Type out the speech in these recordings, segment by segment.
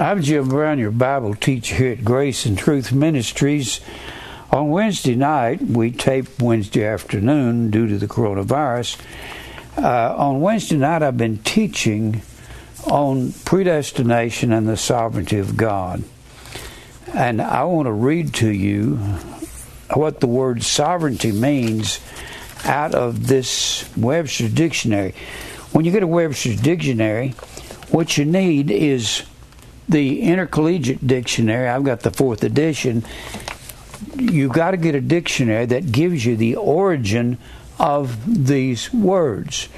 I'm Jim Brown, your Bible teacher here at Grace and Truth Ministries. On Wednesday night, we tape Wednesday afternoon due to the coronavirus. Uh, on Wednesday night, I've been teaching on predestination and the sovereignty of God. And I want to read to you what the word sovereignty means out of this Webster's dictionary. When you get a Webster's dictionary, what you need is the intercollegiate dictionary. I've got the fourth edition. You've got to get a dictionary that gives you the origin of these words.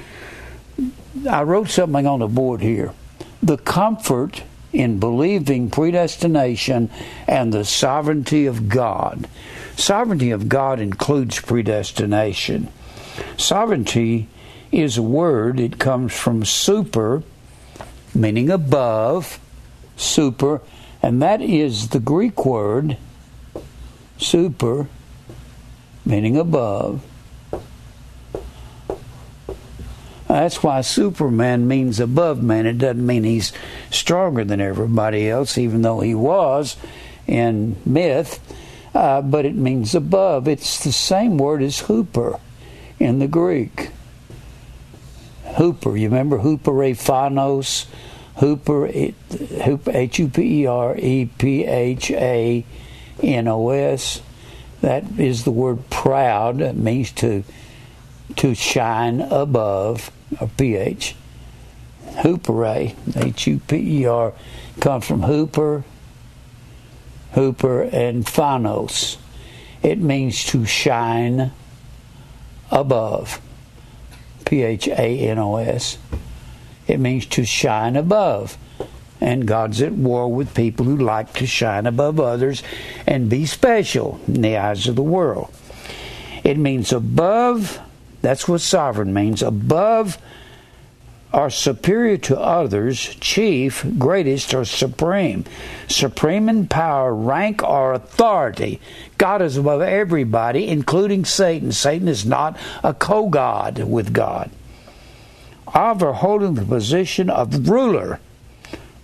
I wrote something on the board here. The comfort in believing predestination and the sovereignty of God. Sovereignty of God includes predestination. Sovereignty is a word, it comes from super, meaning above, super, and that is the Greek word super, meaning above. That's why Superman means above man. It doesn't mean he's stronger than everybody else, even though he was in myth, uh, but it means above. It's the same word as hooper in the Greek. Hooper, you remember Hooper phanos? Hooper, H U P E R E P H A N O S. That is the word proud. It means to to shine above or ph. Hoopere, H U P E R, comes from Hooper, Hooper, and Phanos. It means to shine above. P H A N O S. It means to shine above. And God's at war with people who like to shine above others and be special in the eyes of the world. It means above that's what sovereign means. Above or superior to others, chief, greatest, or supreme. Supreme in power, rank, or authority. God is above everybody, including Satan. Satan is not a co God with God. Over holding the position of ruler,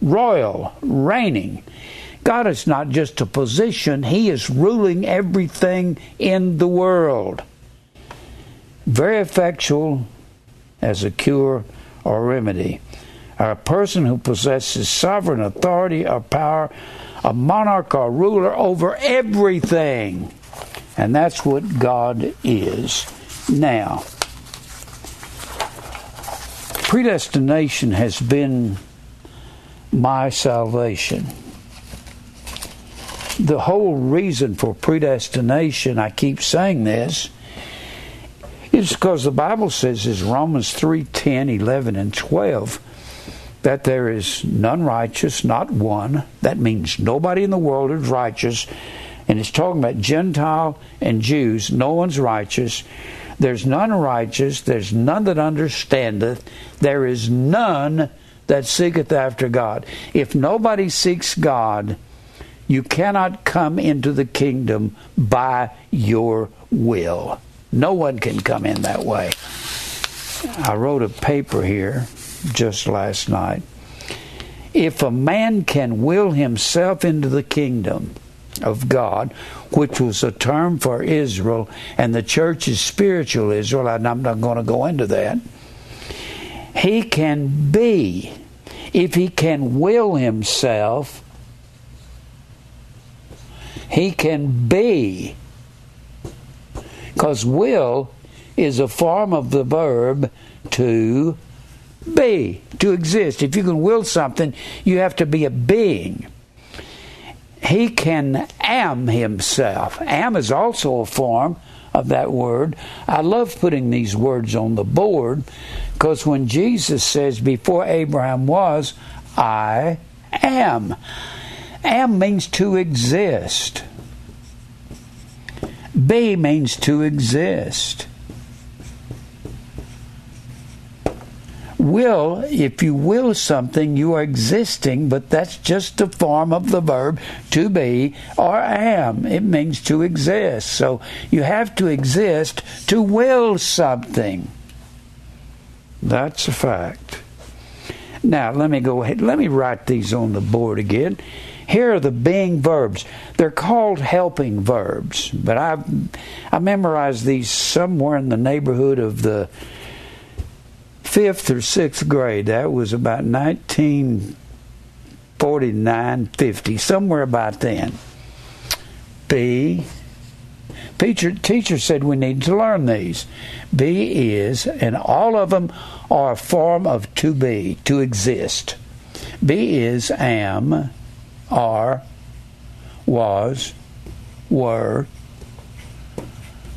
royal, reigning. God is not just a position, He is ruling everything in the world very effectual as a cure or remedy. A person who possesses sovereign authority or power, a monarch or ruler over everything. And that's what God is. Now, predestination has been my salvation. The whole reason for predestination, I keep saying this, it's because the Bible says, as Romans 3 10, 11, and 12, that there is none righteous, not one. That means nobody in the world is righteous. And it's talking about Gentile and Jews. No one's righteous. There's none righteous. There's none that understandeth. There is none that seeketh after God. If nobody seeks God, you cannot come into the kingdom by your will. No one can come in that way. I wrote a paper here just last night. If a man can will himself into the kingdom of God, which was a term for Israel, and the church is spiritual Israel, and I'm not going to go into that, he can be, if he can will himself, he can be because will is a form of the verb to be, to exist. If you can will something, you have to be a being. He can am himself. Am is also a form of that word. I love putting these words on the board because when Jesus says, Before Abraham was, I am. Am means to exist. Be means to exist. Will, if you will something, you are existing, but that's just a form of the verb to be or am. It means to exist. So you have to exist to will something. That's a fact. Now, let me go ahead. Let me write these on the board again. Here are the being verbs. They're called helping verbs, but I I memorized these somewhere in the neighborhood of the fifth or sixth grade. That was about 1949, 50, somewhere about then. B. Teacher, teacher said we need to learn these. B is, and all of them are a form of to be, to exist. B is, am, are, was, were,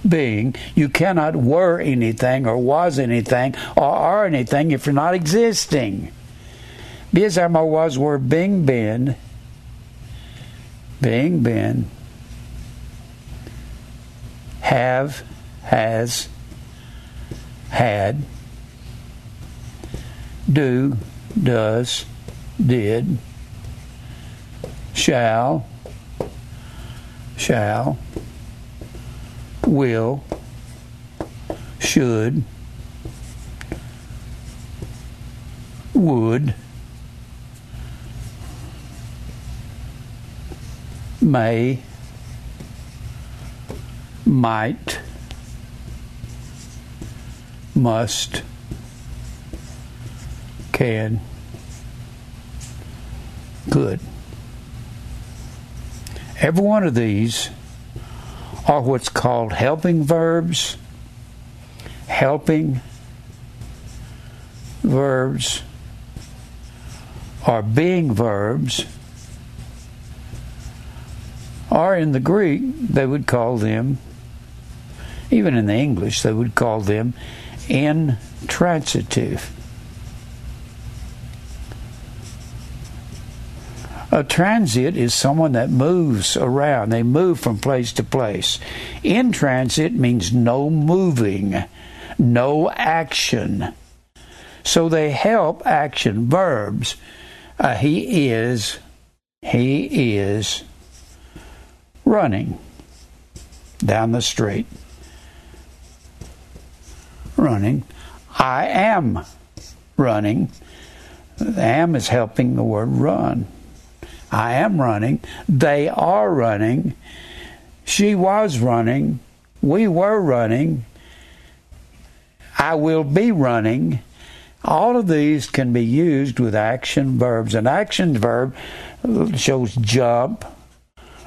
being. You cannot were anything or was anything or are anything if you're not existing. Be as am, was, were, being, been, being, been have, has, had, do, does, did, shall, shall, will, should, would, may, might, must, can, could. Every one of these are what's called helping verbs, helping verbs, or being verbs, or in the Greek, they would call them even in the English, they would call them intransitive. A transit is someone that moves around. They move from place to place. In transit means no moving, no action. So they help action verbs. Uh, he is, he is running down the street running. I am running. Am is helping the word run. I am running. They are running. She was running. We were running. I will be running. All of these can be used with action verbs. An action verb shows jump,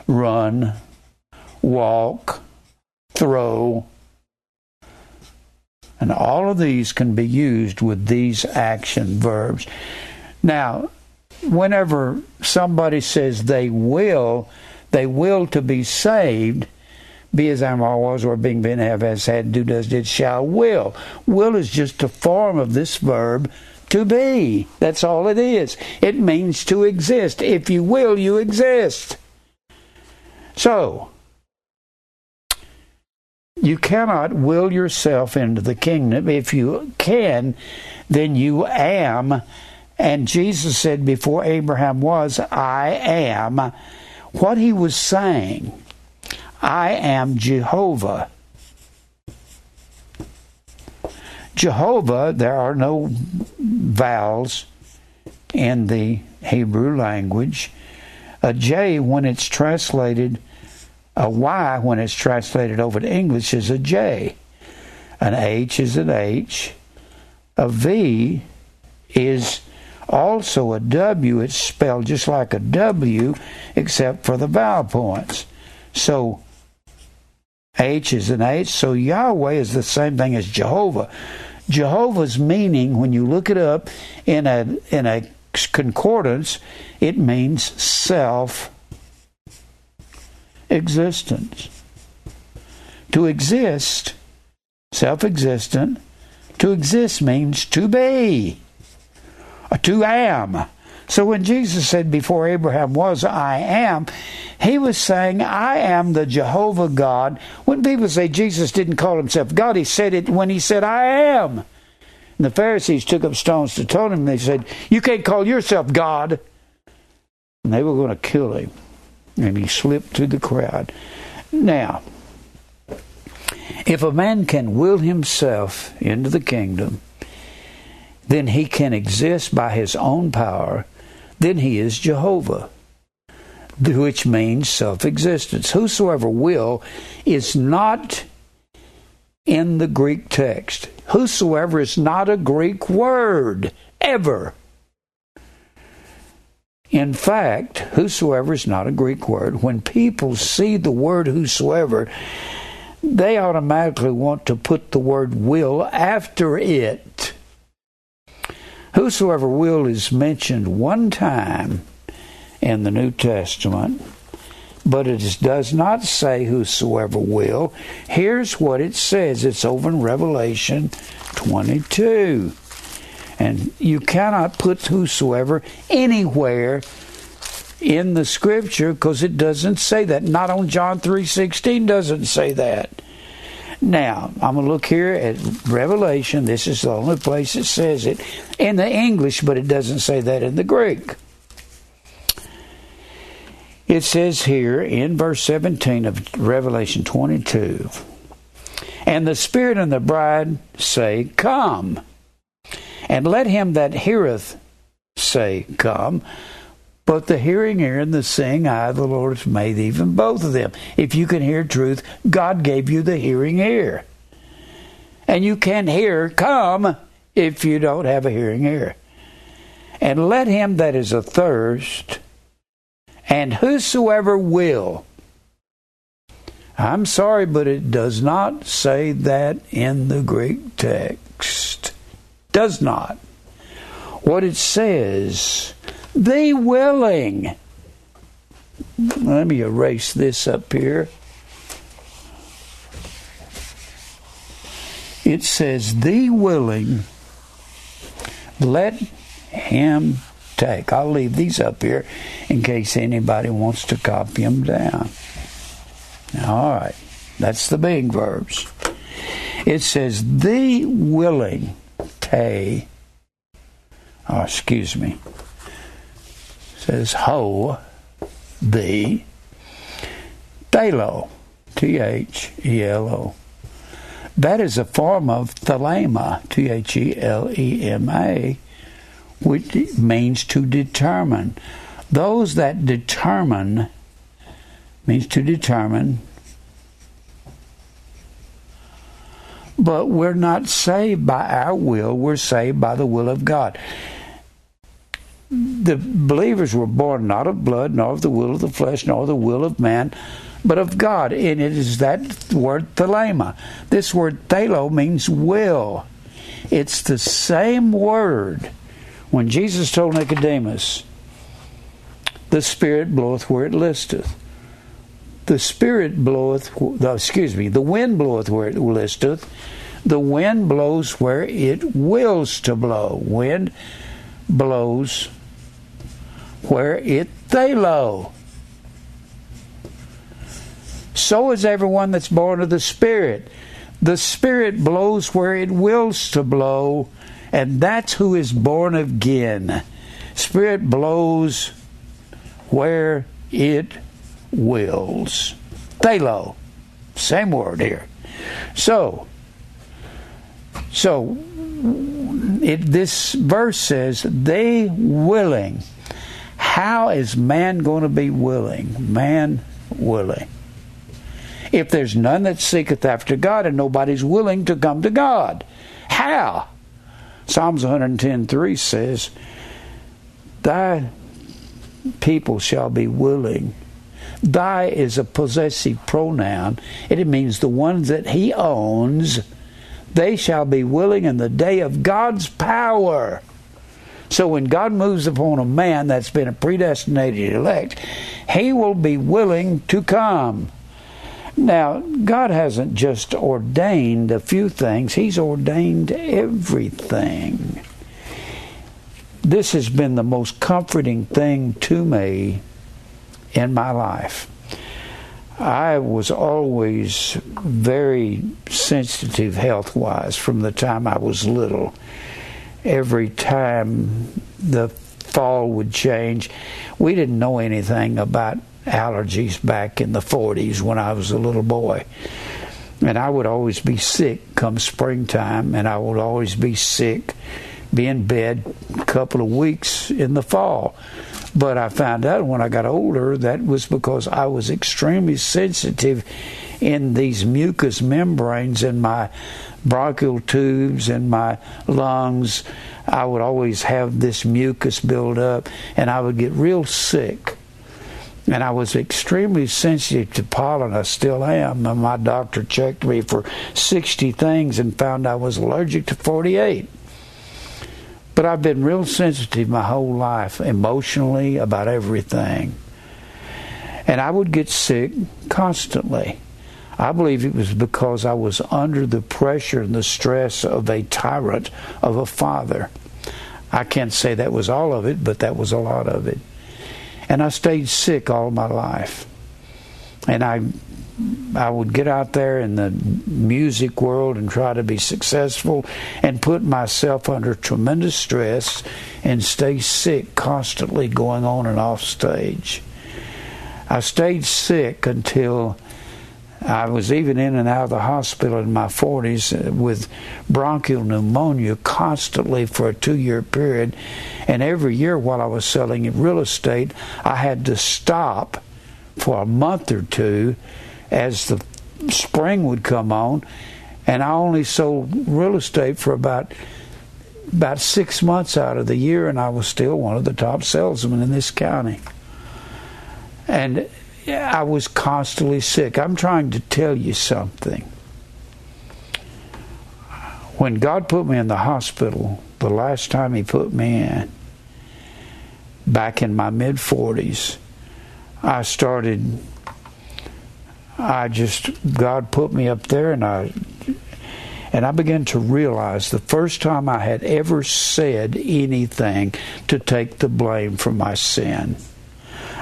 run, walk, throw, and all of these can be used with these action verbs. Now, whenever somebody says they will, they will to be saved, be as I'm or was or being been have as had do does did shall will. Will is just a form of this verb to be. That's all it is. It means to exist. If you will, you exist. So, you cannot will yourself into the kingdom. If you can, then you am. And Jesus said, Before Abraham was, I am. What he was saying, I am Jehovah. Jehovah, there are no vowels in the Hebrew language. A J, when it's translated a Y, when it's translated over to English, is a J. An H is an H. A V is also a W. It's spelled just like a W, except for the vowel points. So H is an H. So Yahweh is the same thing as Jehovah. Jehovah's meaning, when you look it up in a in a concordance, it means self existence. To exist, self existent, to exist means to be, to am. So when Jesus said, Before Abraham was, I am, he was saying, I am the Jehovah God. When people say Jesus didn't call himself God, he said it when he said, I am. And the Pharisees took up stones to tone him. They said, You can't call yourself God. And they were going to kill him and he slipped through the crowd. Now, if a man can will himself into the kingdom, then he can exist by his own power, then he is Jehovah, which means self existence. Whosoever will is not in the Greek text. Whosoever is not a Greek word, ever. In fact, whosoever is not a Greek word. When people see the word whosoever, they automatically want to put the word will after it. Whosoever will is mentioned one time in the New Testament, but it does not say whosoever will. Here's what it says it's over in Revelation 22. And you cannot put whosoever anywhere in the scripture because it doesn't say that. Not on John 3:16 doesn't say that. Now, I'm going to look here at Revelation. This is the only place it says it in the English, but it doesn't say that in the Greek. It says here in verse 17 of Revelation 22 And the Spirit and the bride say, Come. And let him that heareth say, Come. But the hearing ear and the seeing eye the Lord has made even both of them. If you can hear truth, God gave you the hearing ear. And you can't hear, come, if you don't have a hearing ear. And let him that is athirst, and whosoever will. I'm sorry, but it does not say that in the Greek text. Does not. What it says the willing. Let me erase this up here. It says, The willing, let him take. I'll leave these up here in case anybody wants to copy them down. All right, that's the big verbs. It says, The willing, tay. Oh, excuse me says ho, the, thelo, T H E L O. That is a form of thelema, T H E L E M A, which means to determine. Those that determine means to determine, but we're not saved by our will, we're saved by the will of God the believers were born not of blood, nor of the will of the flesh, nor the will of man, but of God. And it is that word thelema. This word thelo means will. It's the same word when Jesus told Nicodemus, the Spirit bloweth where it listeth. The Spirit bloweth, excuse me, the wind bloweth where it listeth. The wind blows where it wills to blow. Wind blows where it thelo. So is everyone that's born of the Spirit. The Spirit blows where it wills to blow, and that's who is born again. Spirit blows where it wills. Thelo. Same word here. So, so it, this verse says, they willing how is man going to be willing? Man willing. If there's none that seeketh after God and nobody's willing to come to God, how? Psalms 110:3 says, "Thy people shall be willing." Thy is a possessive pronoun, it means the ones that he owns. They shall be willing in the day of God's power. So when God moves upon a man that's been a predestinated elect, he will be willing to come. Now, God hasn't just ordained a few things, He's ordained everything. This has been the most comforting thing to me in my life. I was always very sensitive health wise from the time I was little every time the fall would change. We didn't know anything about allergies back in the 40s when I was a little boy. And I would always be sick come springtime, and I would always be sick be in bed a couple of weeks in the fall. But I found out when I got older that was because I was extremely sensitive in these mucous membranes in my bronchial tubes and my lungs. I would always have this mucus build up and I would get real sick. And I was extremely sensitive to pollen. I still am. And my doctor checked me for 60 things and found I was allergic to 48. But I've been real sensitive my whole life, emotionally, about everything. And I would get sick constantly. I believe it was because I was under the pressure and the stress of a tyrant of a father. I can't say that was all of it, but that was a lot of it. And I stayed sick all my life. And I I would get out there in the music world and try to be successful and put myself under tremendous stress and stay sick constantly going on and off stage. I stayed sick until I was even in and out of the hospital in my 40s uh, with bronchial pneumonia constantly for a two year period. And every year while I was selling real estate, I had to stop for a month or two as the spring would come on, and I only sold real estate for about about six months out of the year, and I was still one of the top salesmen in this county. And I was constantly sick. I'm trying to tell you something. When God put me in the hospital, the last time He put me in, back in my mid 40s, I started I just God put me up there and I and I began to realize the first time I had ever said anything to take the blame for my sin.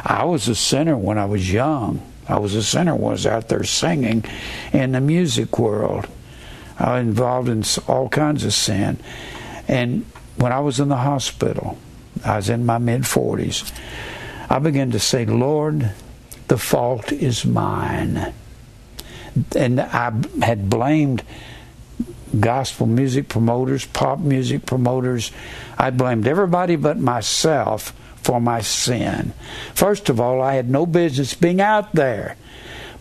I was a sinner when I was young. I was a sinner when I was out there singing in the music world. I was involved in all kinds of sin. And when I was in the hospital, I was in my mid 40s, I began to say, Lord, the fault is mine. And I had blamed gospel music promoters, pop music promoters. I blamed everybody but myself for my sin. First of all, I had no business being out there.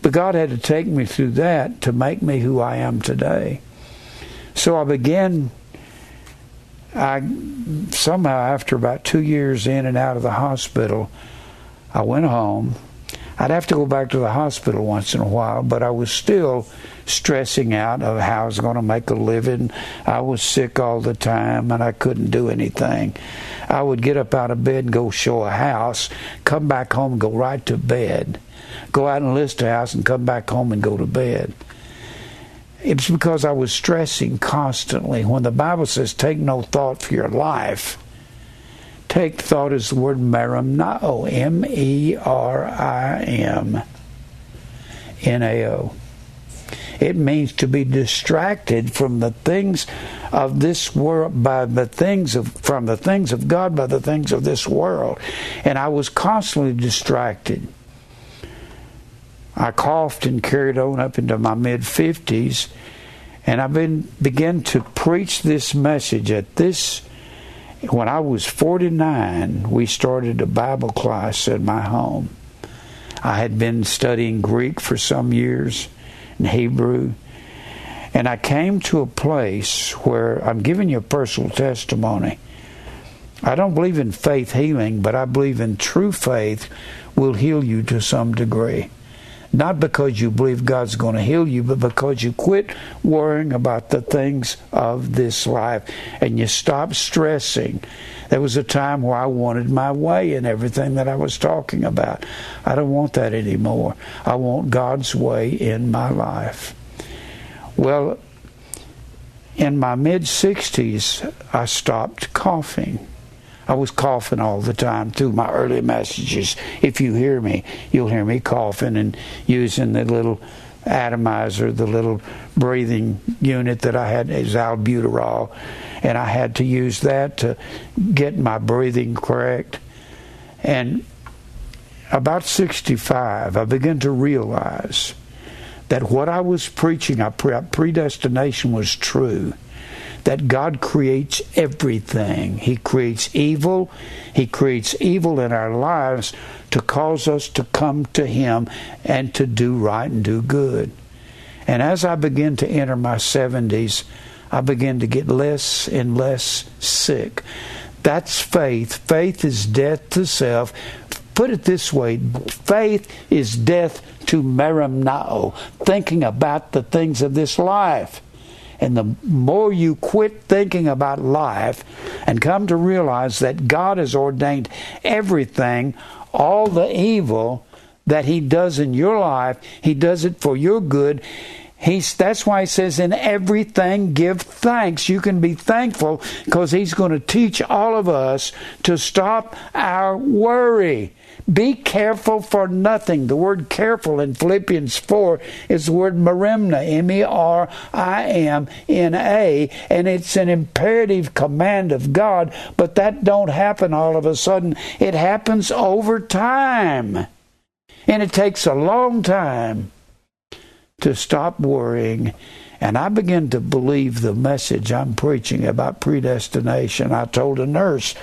But God had to take me through that to make me who I am today. So I began I somehow after about 2 years in and out of the hospital, I went home I'd have to go back to the hospital once in a while, but I was still stressing out of how I was going to make a living. I was sick all the time and I couldn't do anything. I would get up out of bed go show a house, come back home go right to bed. Go out and list a house and come back home and go to bed. It's because I was stressing constantly. When the Bible says, take no thought for your life, take thought is the word merimnao, M E R I M N A O. It means to be distracted from the things of this world by the things of from the things of God by the things of this world. And I was constantly distracted. I coughed and carried on up into my mid fifties, and I've been began to preach this message at this when I was 49, we started a Bible class at my home. I had been studying Greek for some years Hebrew. And I came to a place where I'm giving you a personal testimony. I don't believe in faith healing, but I believe in true faith will heal you to some degree. Not because you believe God's going to heal you, but because you quit worrying about the things of this life and you stop stressing. There was a time where I wanted my way in everything that I was talking about. I don't want that anymore. I want God's way in my life. Well, in my mid 60s, I stopped coughing. I was coughing all the time through my early messages. If you hear me, you'll hear me coughing and using the little atomizer, the little breathing unit that I had is albuterol, and I had to use that to get my breathing correct. And about 65, I began to realize that what I was preaching, our predestination was true that God creates everything. He creates evil. He creates evil in our lives to cause us to come to Him and to do right and do good. And as I begin to enter my 70s, I begin to get less and less sick. That's faith. Faith is death to self. Put it this way faith is death to merimnao, thinking about the things of this life. And the more you quit thinking about life and come to realize that God has ordained everything, all the evil that He does in your life, He does it for your good. He's, that's why he says, in everything give thanks. You can be thankful because he's going to teach all of us to stop our worry. Be careful for nothing. The word careful in Philippians 4 is the word merimna, M E R I M N A, and it's an imperative command of God, but that don't happen all of a sudden. It happens over time. And it takes a long time to stop worrying and I begin to believe the message I'm preaching about predestination. I told a nurse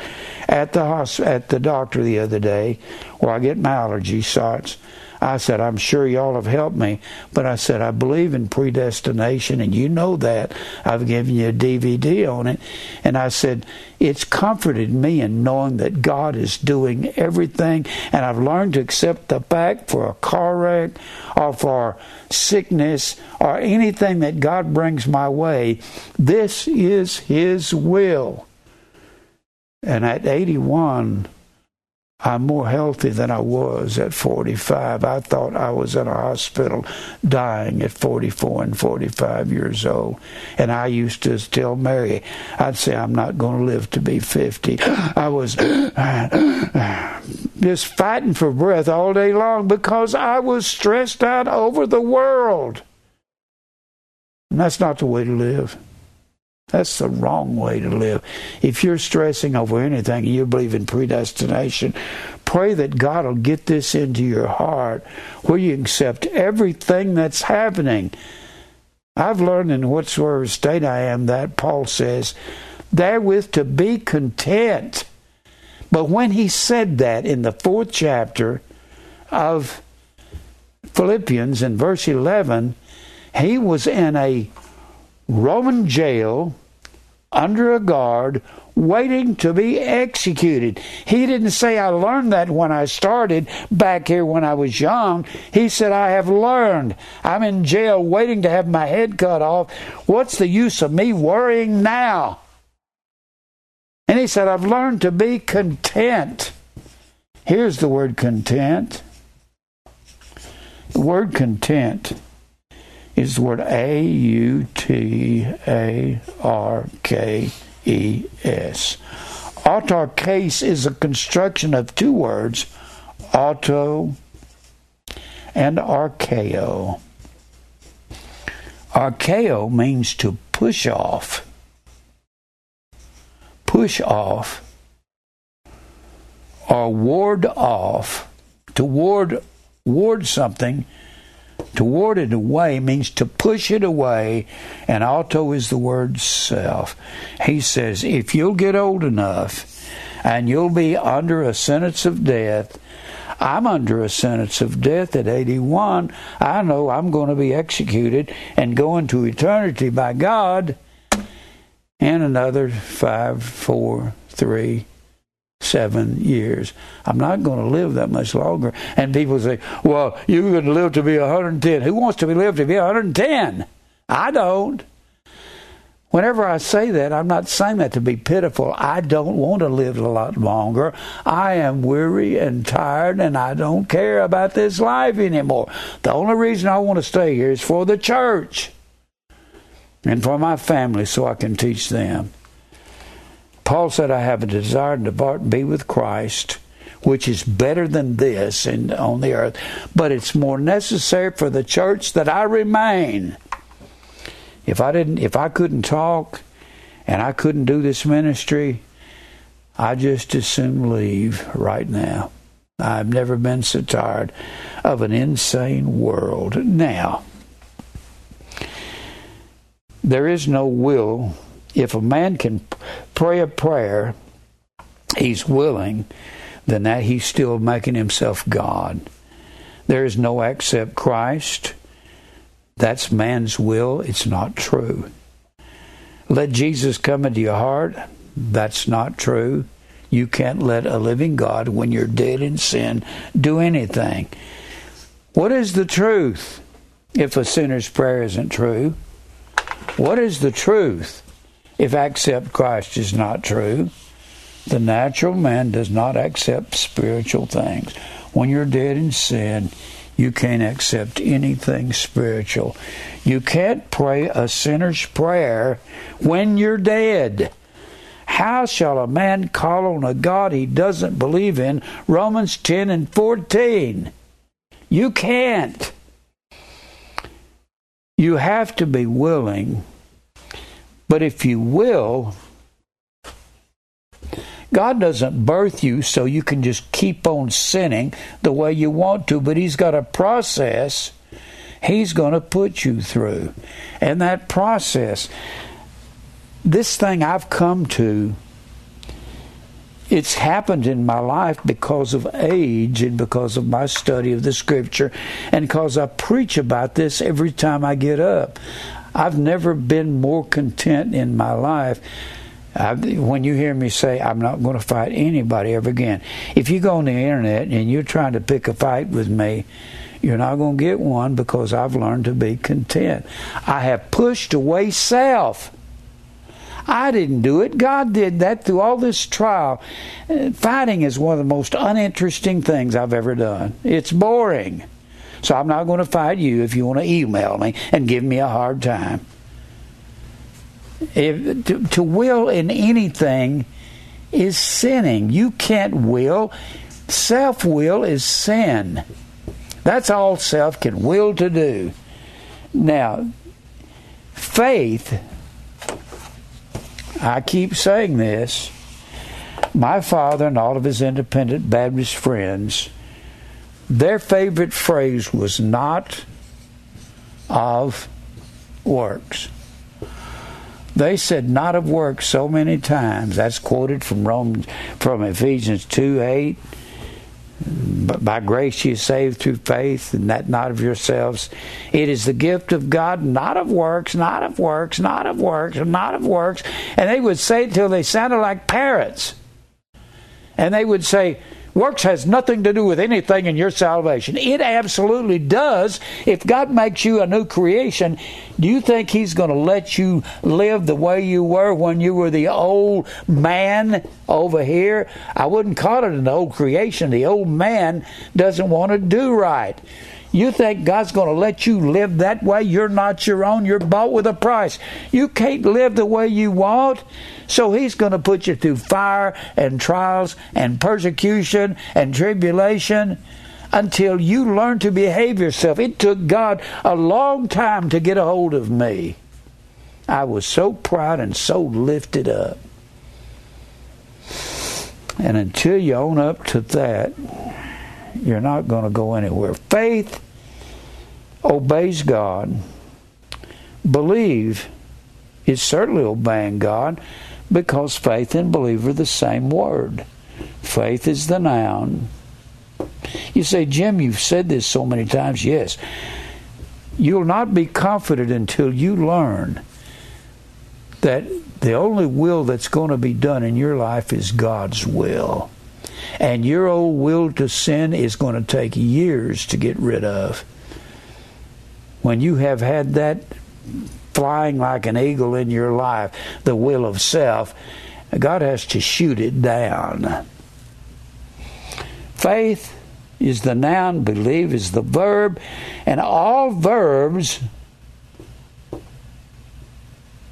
at the hospital, at the doctor the other day, where I get my allergy shots. I said, I'm sure y'all have helped me, but I said, I believe in predestination, and you know that. I've given you a DVD on it. And I said, it's comforted me in knowing that God is doing everything, and I've learned to accept the fact for a car wreck or for sickness or anything that God brings my way. This is His will. And at 81, I'm more healthy than I was at 45. I thought I was in a hospital dying at 44 and 45 years old. And I used to tell Mary, I'd say, I'm not going to live to be 50. I was just fighting for breath all day long because I was stressed out over the world. And that's not the way to live. That's the wrong way to live. If you're stressing over anything and you believe in predestination, pray that God will get this into your heart where you accept everything that's happening. I've learned in whatsoever state I am that Paul says, therewith to be content. But when he said that in the fourth chapter of Philippians in verse 11, he was in a Roman jail under a guard waiting to be executed. He didn't say, I learned that when I started back here when I was young. He said, I have learned. I'm in jail waiting to have my head cut off. What's the use of me worrying now? And he said, I've learned to be content. Here's the word content. The word content is the word A U T A R K E S. Autarkes is a construction of two words, auto and arkeo. Arkeo means to push off. Push off or ward off. To ward ward something to ward it away means to push it away, and auto is the word self. He says, if you'll get old enough and you'll be under a sentence of death, I'm under a sentence of death at 81. I know I'm going to be executed and go into eternity by God in another five, four, three, seven years. I'm not going to live that much longer. And people say, well, you're going to live to be 110. Who wants to live to be 110? I don't. Whenever I say that, I'm not saying that to be pitiful. I don't want to live a lot longer. I am weary and tired, and I don't care about this life anymore. The only reason I want to stay here is for the church and for my family so I can teach them. Paul said, I have a desire to be with Christ, which is better than this in, on the earth, but it's more necessary for the church that I remain. If I didn't if I couldn't talk and I couldn't do this ministry, I just as soon leave right now. I've never been so tired of an insane world. Now, there is no will if a man can pray a prayer, he's willing, then that he's still making himself God. There is no except Christ. That's man's will. It's not true. Let Jesus come into your heart. That's not true. You can't let a living God, when you're dead in sin, do anything. What is the truth if a sinner's prayer isn't true? What is the truth if accept Christ is not true? The natural man does not accept spiritual things. When you're dead in sin, you can't accept anything spiritual. You can't pray a sinner's prayer when you're dead. How shall a man call on a God he doesn't believe in? Romans 10 and 14. You can't. You have to be willing. But if you will, God doesn't birth you so you can just keep on sinning the way you want to, but He's got a process He's going to put you through. And that process, this thing I've come to, it's happened in my life because of age and because of my study of the scripture and because I preach about this every time I get up. I've never been more content in my life I, when you hear me say I'm not going to fight anybody ever again, if you go on the internet and you're trying to pick a fight with me, you're not going to get one because I've learned to be content. I have pushed away self. I didn't do it. God did that through all this trial. Uh, fighting is one of the most uninteresting things I've ever done. It's boring. So I'm not going to fight you if you want to email me and give me a hard time. If, to, to will in anything is sinning. You can't will. Self will is sin. That's all self can will to do. Now, faith, I keep saying this. My father and all of his independent Baptist friends, their favorite phrase was not of works. They said not of works so many times. That's quoted from Romans from Ephesians two eight. But by grace you saved through faith, and that not of yourselves. It is the gift of God, not of works, not of works, not of works, not of works. And they would say it till they sounded like parrots. And they would say, Works has nothing to do with anything in your salvation. It absolutely does. If God makes you a new creation, do you think He's going to let you live the way you were when you were the old man over here? I wouldn't call it an old creation. The old man doesn't want to do right. You think God's going to let you live that way? You're not your own. You're bought with a price. You can't live the way you want. So He's going to put you through fire and trials and persecution and tribulation until you learn to behave yourself. It took God a long time to get a hold of me. I was so proud and so lifted up. And until you own up to that, you're not going to go anywhere. Faith obeys God. Believe is certainly obeying God because faith and believe are the same word. Faith is the noun. You say, Jim, you've said this so many times. Yes. You'll not be confident until you learn that the only will that's going to be done in your life is God's will. And your old will to sin is going to take years to get rid of. When you have had that flying like an eagle in your life, the will of self, God has to shoot it down. Faith is the noun, believe is the verb, and all verbs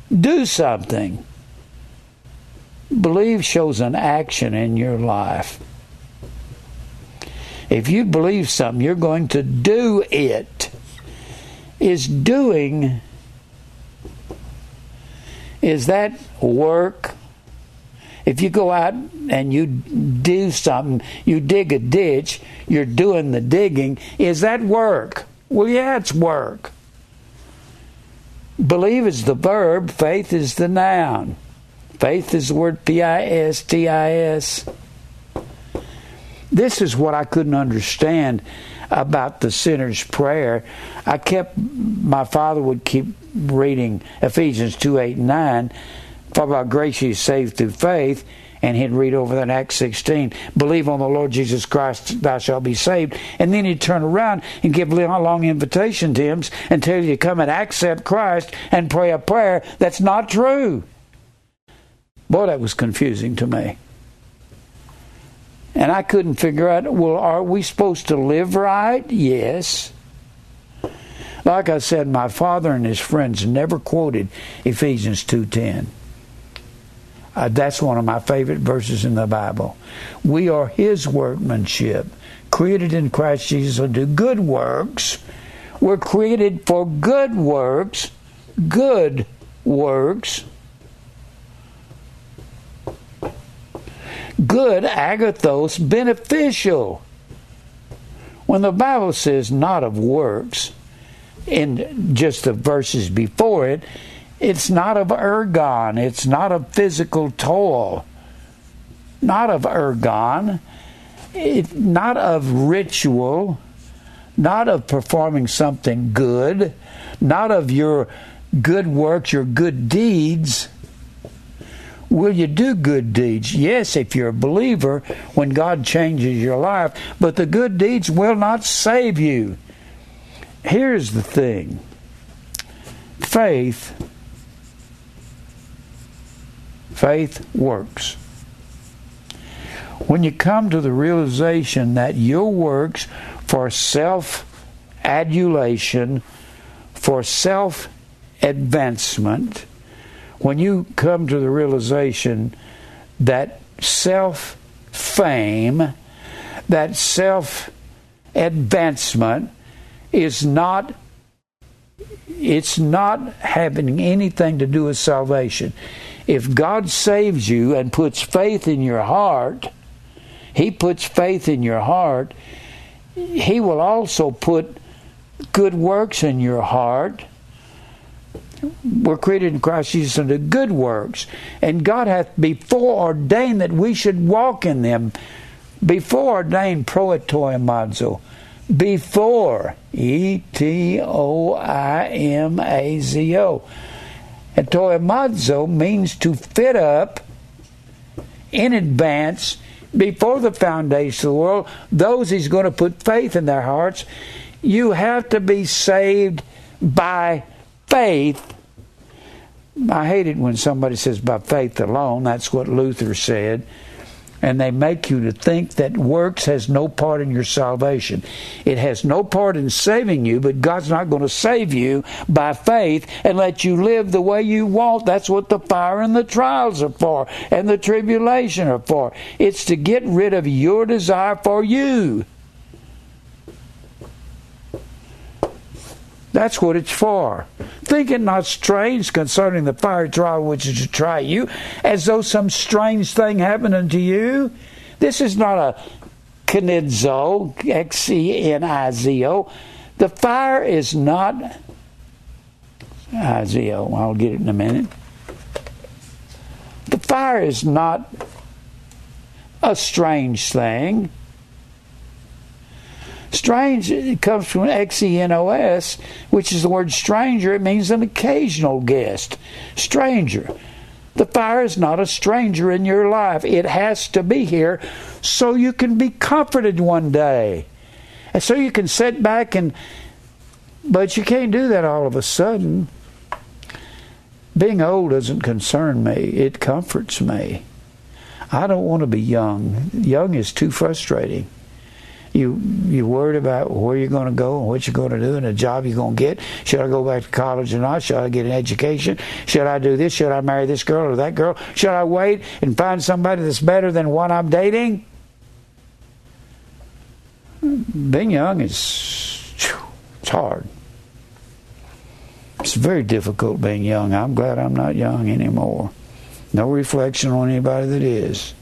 do something. Believe shows an action in your life. If you believe something, you're going to do it. Is doing, is that work? If you go out and you do something, you dig a ditch, you're doing the digging, is that work? Well, yeah, it's work. Believe is the verb, faith is the noun. Faith is the word P I S T I S. This is what I couldn't understand about the sinner's prayer. I kept, my father would keep reading Ephesians 2 8 and 9. For by grace you saved through faith and he'd read over that Acts 16, believe on the Lord Jesus Christ, thou shalt be saved. And then he'd turn around and give a long invitation to him and tell you to come and accept Christ and pray a prayer that's not true. Boy, that was confusing to me. And I couldn't figure out, well, are we supposed to live right? Yes. Like I said, my father and his friends never quoted Ephesians 2:10. Uh, that's one of my favorite verses in the Bible. We are His workmanship, created in Christ Jesus to do good works. We're created for good works, good works. Good, agathos, beneficial. When the Bible says not of works, in just the verses before it, it's not of ergon. It's not of physical toil. Not of ergon. It, not of ritual. Not of performing something good. Not of your good works, your good deeds. Will you do good deeds? Yes, if you're a believer, when God changes your life, but the good deeds will not save you. Here's the thing faith Faith works. When you come to the realization that your works for self adulation, for self advancement, when you come to the realization that self fame, that self advancement is not it's not having anything to do with salvation if God saves you and puts faith in your heart, He puts faith in your heart, He will also put good works in your heart. We're created in Christ Jesus unto good works. And God hath before ordained that we should walk in them. Before ordained proetoimazo. Before. E T O I M A Z O. And toimazo means to fit up in advance before the foundation of the world those he's going to put faith in their hearts. You have to be saved by faith. I hate it when somebody says by faith alone. That's what Luther said and they make you to think that works has no part in your salvation. It has no part in saving you, but God's not going to save you by faith and let you live the way you want. That's what the fire and the trials are for, and the tribulation are for. It's to get rid of your desire for you. That's what it's for. Think it not strange concerning the fire trial which is to try you, as though some strange thing happened unto you. This is not a xenizo, X E N I Z O. The fire is not I Z O. I'll get it in a minute. The fire is not a strange thing. Strange it comes from X E N O S, which is the word stranger. It means an occasional guest. Stranger. The fire is not a stranger in your life. It has to be here so you can be comforted one day. And so you can sit back and but you can't do that all of a sudden. Being old doesn't concern me. It comforts me. I don't want to be young. Young is too frustrating you you worried about where you're going to go and what you're going to do and the job you're going to get. Should I go back to college or not? Should I get an education? Should I do this? Should I marry this girl or that girl? Should I wait and find somebody that's better than what I'm dating? Being young is it's hard. It's very difficult being young. I'm glad I'm not young anymore. No reflection on anybody that is.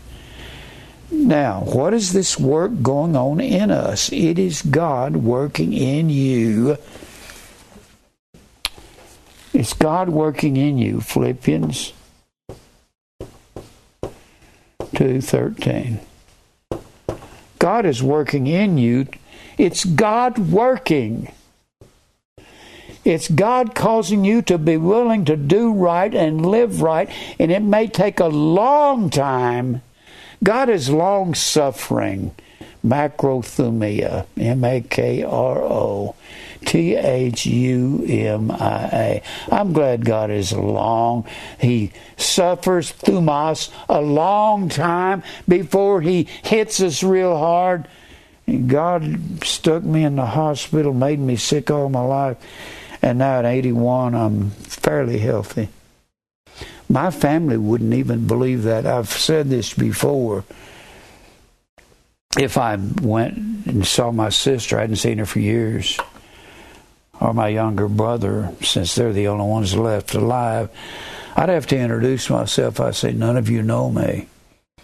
Now, what is this work going on in us? It is God working in you It's God working in you, Philippians 2:13. God is working in you. It's God working. It's God causing you to be willing to do right and live right, and it may take a long time. God is long suffering. Makrothumia, M A K R O T H U M I A. I'm glad God is long. He suffers thumas a long time before He hits us real hard. God stuck me in the hospital, made me sick all my life and now at 81, I'm fairly healthy. My family wouldn't even believe that. I've said this before. If I went and saw my sister, I hadn't seen her for years, or my younger brother, since they're the only ones left alive, I'd have to introduce myself. I'd say, None of you know me.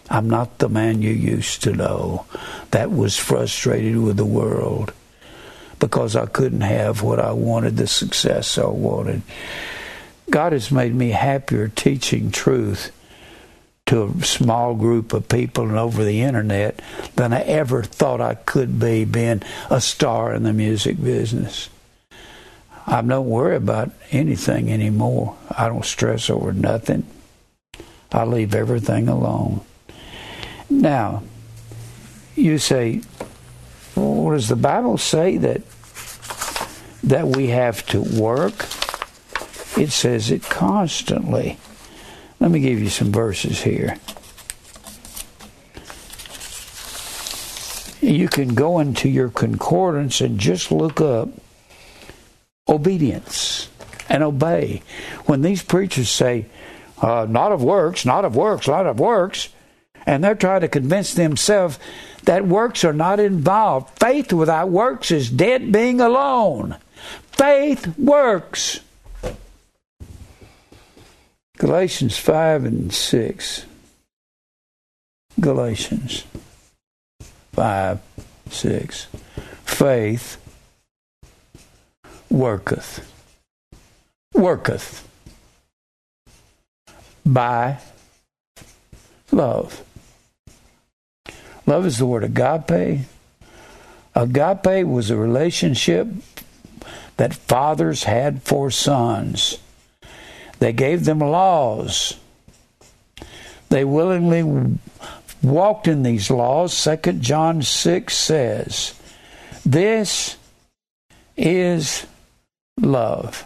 I'm not the man you used to know that was frustrated with the world because I couldn't have what I wanted, the success I wanted. God has made me happier teaching truth to a small group of people and over the internet than I ever thought I could be being a star in the music business. I don't worry about anything anymore. I don't stress over nothing. I leave everything alone. Now, you say, well, does the Bible say that that we have to work? It says it constantly. Let me give you some verses here. You can go into your concordance and just look up obedience and obey. When these preachers say, uh, not of works, not of works, not of works, and they're trying to convince themselves that works are not involved. Faith without works is dead being alone. Faith works. Galatians 5 and 6. Galatians 5, 6. Faith worketh. Worketh by love. Love is the word agape. Agape was a relationship that fathers had for sons. They gave them laws. They willingly walked in these laws. 2 John 6 says, This is love.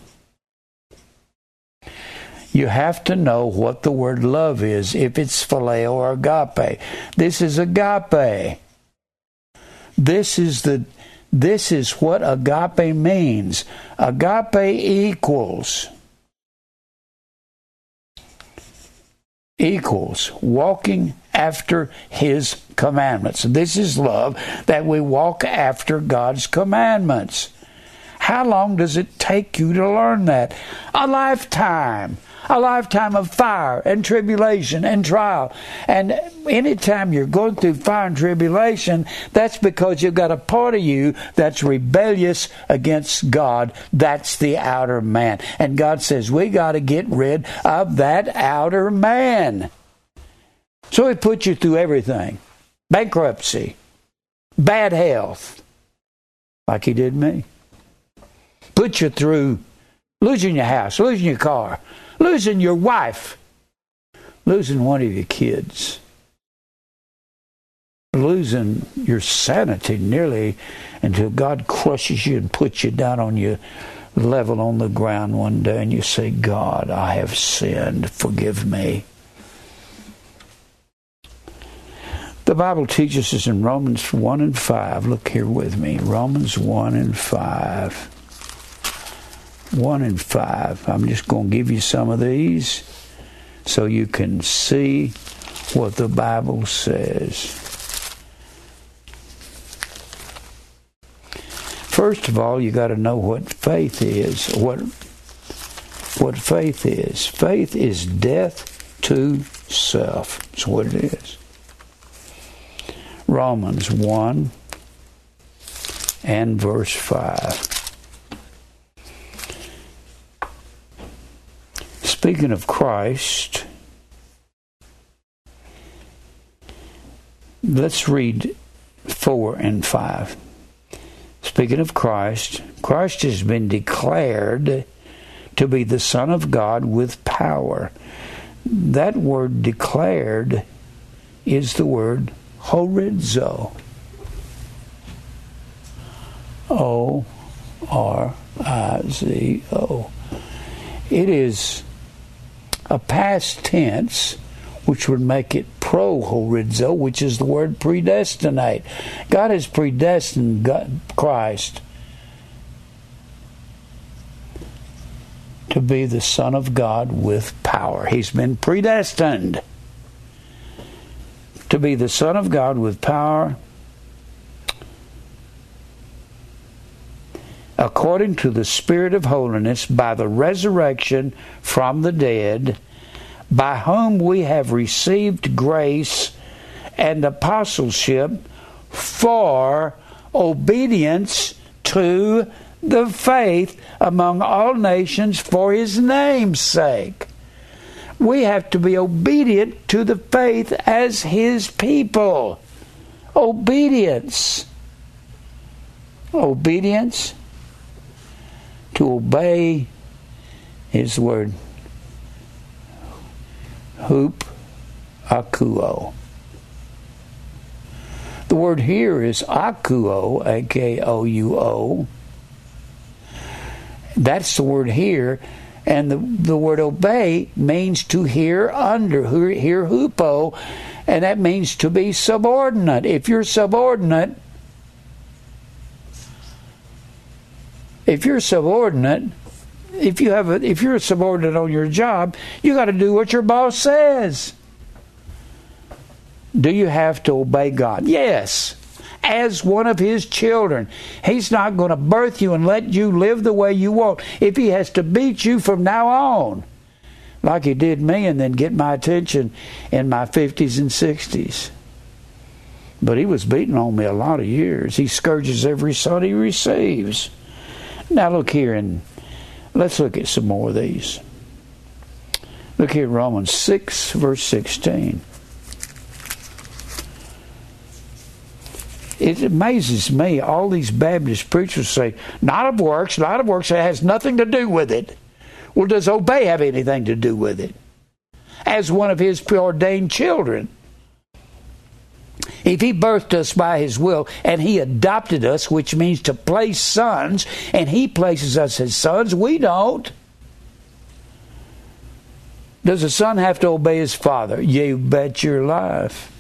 You have to know what the word love is, if it's phileo or agape. This is agape. This is the this is what agape means. Agape equals equals walking after his commandments. This is love that we walk after God's commandments. How long does it take you to learn that? A lifetime a lifetime of fire and tribulation and trial. And anytime you're going through fire and tribulation, that's because you've got a part of you that's rebellious against God. That's the outer man. And God says, we got to get rid of that outer man. So He puts you through everything bankruptcy, bad health, like He did me. Put you through losing your house, losing your car, losing your wife, losing one of your kids, losing your sanity nearly until God crushes you and puts you down on your level on the ground one day and you say, God, I have sinned, forgive me. The Bible teaches us in Romans 1 and 5. Look here with me. Romans 1 and 5. 1 and 5. I'm just going to give you some of these so you can see what the Bible says. First of all, you got to know what faith is. What what faith is. Faith is death to self. That's what it is. Romans 1 and verse 5. Speaking of Christ, let's read 4 and 5. Speaking of Christ, Christ has been declared to be the Son of God with power. That word declared is the word horizo. O R I Z O. It is a past tense which would make it pro horizo, which is the word predestinate. God has predestined God, Christ to be the Son of God with power. He's been predestined to be the Son of God with power according to the Spirit of holiness by the resurrection from the dead by whom we have received grace and apostleship for obedience to the faith among all nations for his name's sake. We have to be obedient to the faith as his people. Obedience. Obedience. To obey his word hoop akuo. The word here is akouo, A K O U O. That's the word here. And the, the word obey means to hear under, hear hupo, and that means to be subordinate. If you're subordinate, if you're subordinate, if you have a, if you're a subordinate on your job, you got to do what your boss says. Do you have to obey God? Yes. As one of his children, he's not going to birth you and let you live the way you want. If he has to beat you from now on, like he did me, and then get my attention in my 50s and 60s. But he was beating on me a lot of years. He scourges every son he receives. Now, look here and Let's look at some more of these. Look here, Romans 6, verse 16. It amazes me. All these Baptist preachers say, not of works, not of works, it has nothing to do with it. Well, does obey have anything to do with it? As one of his preordained children. If he birthed us by his will and he adopted us, which means to place sons, and he places us as sons, we don't. Does a son have to obey his father? You bet your life.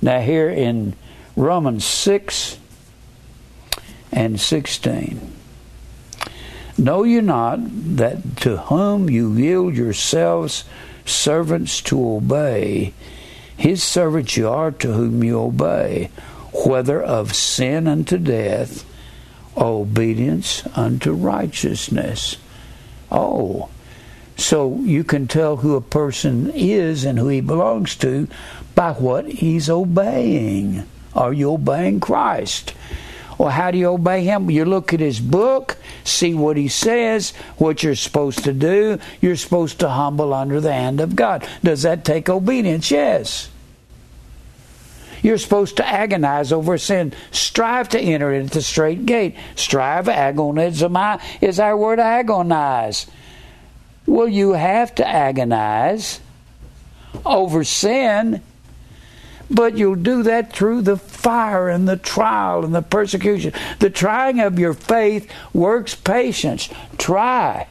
Now, here in Romans 6 and 16. Know you not that to whom you yield yourselves servants to obey, his servants you are to whom you obey, whether of sin unto death, or obedience unto righteousness. Oh, so you can tell who a person is and who he belongs to by what he's obeying. Are you obeying Christ? Well, how do you obey him? You look at his book, see what he says, what you're supposed to do. You're supposed to humble under the hand of God. Does that take obedience? Yes. You're supposed to agonize over sin. Strive to enter into the straight gate. Strive, agonizomai, is our word agonize. Well, you have to agonize over sin, but you'll do that through the fire and the trial and the persecution. The trying of your faith works patience. Try.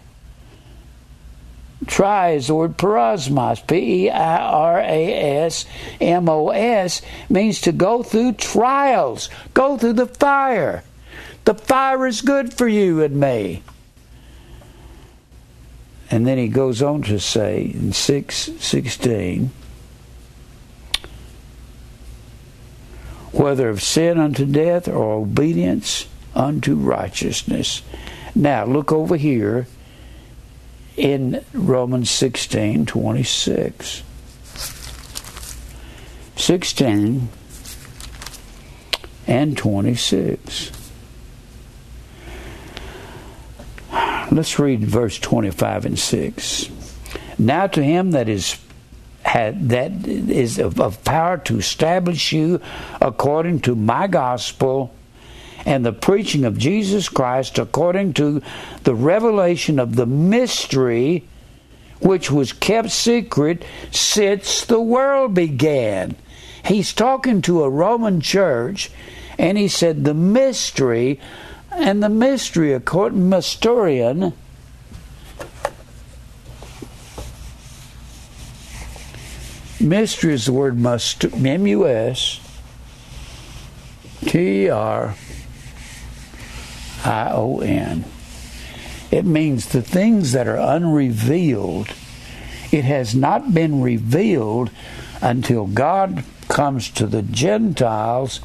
Try is the word P E I R A S M O S, means to go through trials, go through the fire. The fire is good for you and me. And then he goes on to say in 616, whether of sin unto death or obedience unto righteousness. Now look over here in Romans 16 26. 16 and 26. Let's read verse 25 and 6. Now to him that is had, that is of, of power to establish you according to my gospel and the preaching of Jesus Christ according to the revelation of the mystery which was kept secret since the world began. He's talking to a Roman church and he said the mystery and the mystery according mysterion mystery is the word must M-U-S T-R I O N. It means the things that are unrevealed. It has not been revealed until God comes to the Gentiles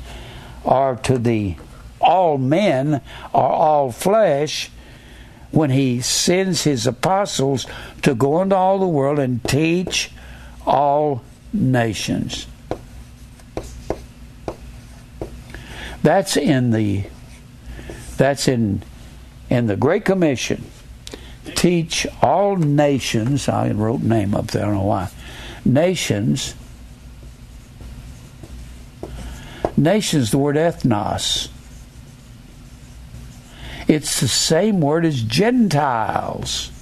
or to the all men or all flesh when he sends his apostles to go into all the world and teach all nations. That's in the that's in in the Great Commission. Teach all nations. I wrote name up there. I don't know why. Nations. Nations. The word ethnos. It's the same word as Gentiles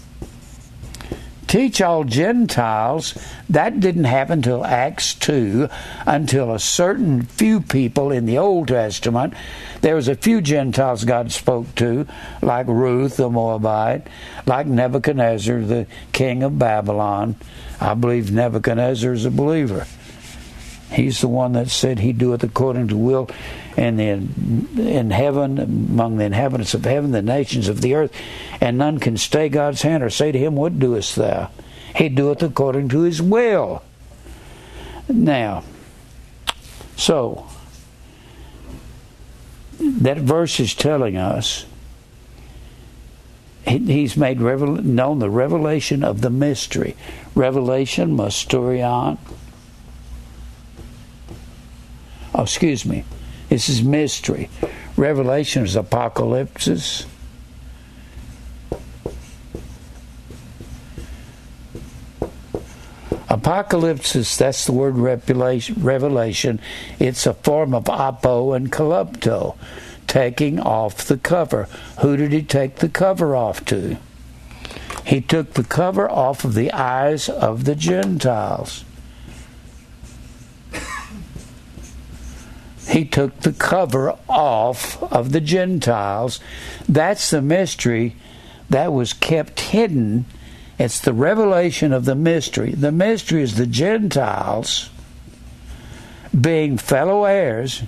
teach all Gentiles. That didn't happen until Acts 2, until a certain few people in the Old Testament. There was a few Gentiles God spoke to, like Ruth the Moabite, like Nebuchadnezzar, the king of Babylon. I believe Nebuchadnezzar is a believer. He's the one that said he doeth according to will and in, in heaven, among the inhabitants of heaven, the nations of the earth, and none can stay God's hand or say to him, What doest thou? He doeth according to his will. Now, so, that verse is telling us he's made revel- known the revelation of the mystery. Revelation, mysterion. Oh, excuse me. This is mystery. Revelation is apocalypse. Apocalypse, that's the word revelation. It's a form of apo and kalupto, taking off the cover. Who did he take the cover off to? He took the cover off of the eyes of the Gentiles. He took the cover off of the Gentiles. That's the mystery that was kept hidden. It's the revelation of the mystery. The mystery is the Gentiles being fellow heirs,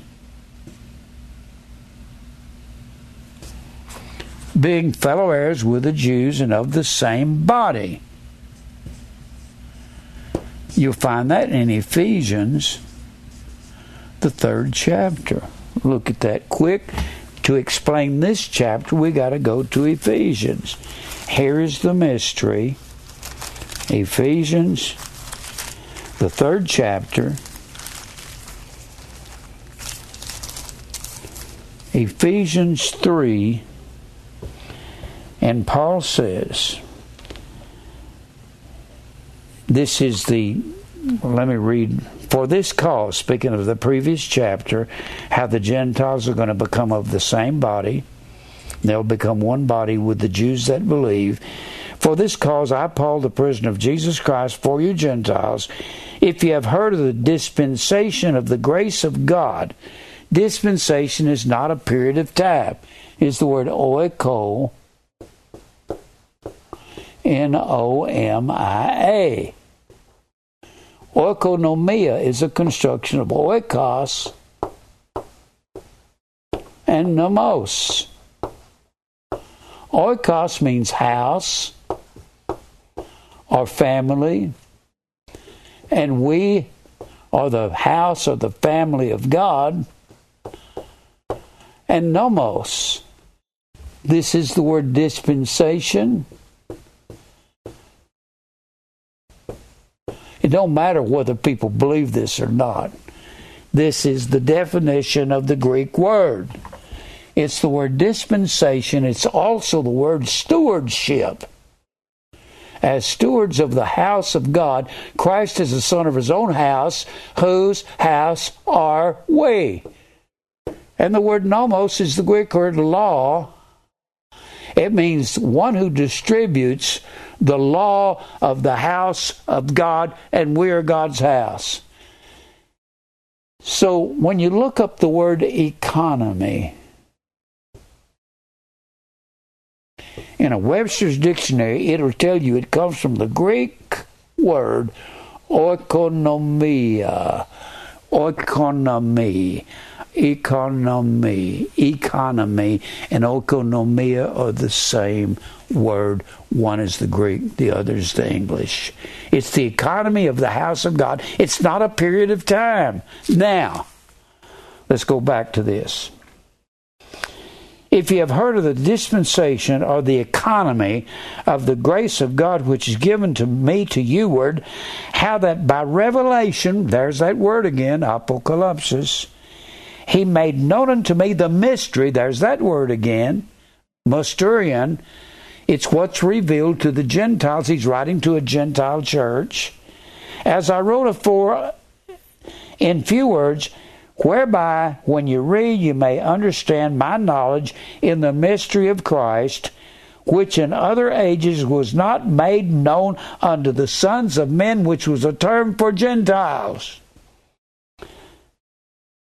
being fellow heirs with the Jews and of the same body. You'll find that in Ephesians the third chapter. Look at that quick. To explain this chapter, we got to go to Ephesians. Here is the mystery. Ephesians, the third chapter. Ephesians 3, and Paul says, This is the, let me read for this cause, speaking of the previous chapter, how the Gentiles are going to become of the same body. They'll become one body with the Jews that believe. For this cause, I, Paul, the prisoner of Jesus Christ, for you Gentiles, if you have heard of the dispensation of the grace of God, dispensation is not a period of time. It's the word oiko, N O M I A. Oikonomia is a construction of oikos and nomos. Oikos means house or family, and we are the house or the family of God. And nomos, this is the word dispensation It don't matter whether people believe this or not. This is the definition of the Greek word. It's the word dispensation. It's also the word stewardship. As stewards of the house of God, Christ is the son of his own house. Whose house are we? And the word nomos is the Greek word law. It means one who distributes the law of the house of God, and we are God's house. So when you look up the word economy, in a Webster's dictionary, it'll tell you it comes from the Greek word oikonomia. Oikonomy economy, economy, and oikonomia are the same word. One is the Greek, the other is the English. It's the economy of the house of God. It's not a period of time. Now, let's go back to this. If you have heard of the dispensation or the economy of the grace of God which is given to me to you, youward, how that by revelation, there's that word again, apocalypsis, he made known unto me the mystery, there's that word again, mysterion. It's what's revealed to the Gentiles. He's writing to a Gentile church. As I wrote afore, in few words, whereby when you read you may understand my knowledge in the mystery of Christ, which in other ages was not made known unto the sons of men, which was a term for Gentiles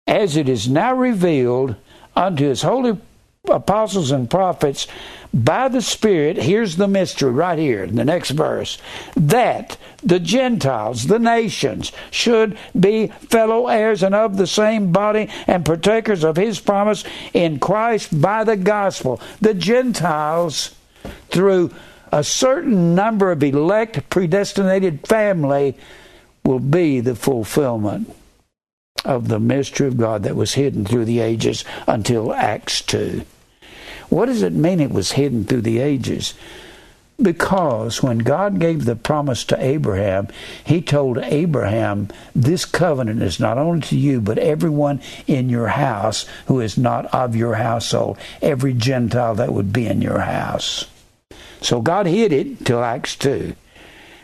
as it is now revealed unto his holy apostles and prophets by the Spirit, here's the mystery right here in the next verse, that the Gentiles, the nations, should be fellow heirs and of the same body and partakers of his promise in Christ by the gospel. The Gentiles, through a certain number of elect, predestinated family, will be the fulfillment of the mystery of God that was hidden through the ages until Acts 2. What does it mean it was hidden through the ages? Because when God gave the promise to Abraham, he told Abraham, This covenant is not only to you, but everyone in your house who is not of your household, every Gentile that would be in your house. So God hid it till Acts 2.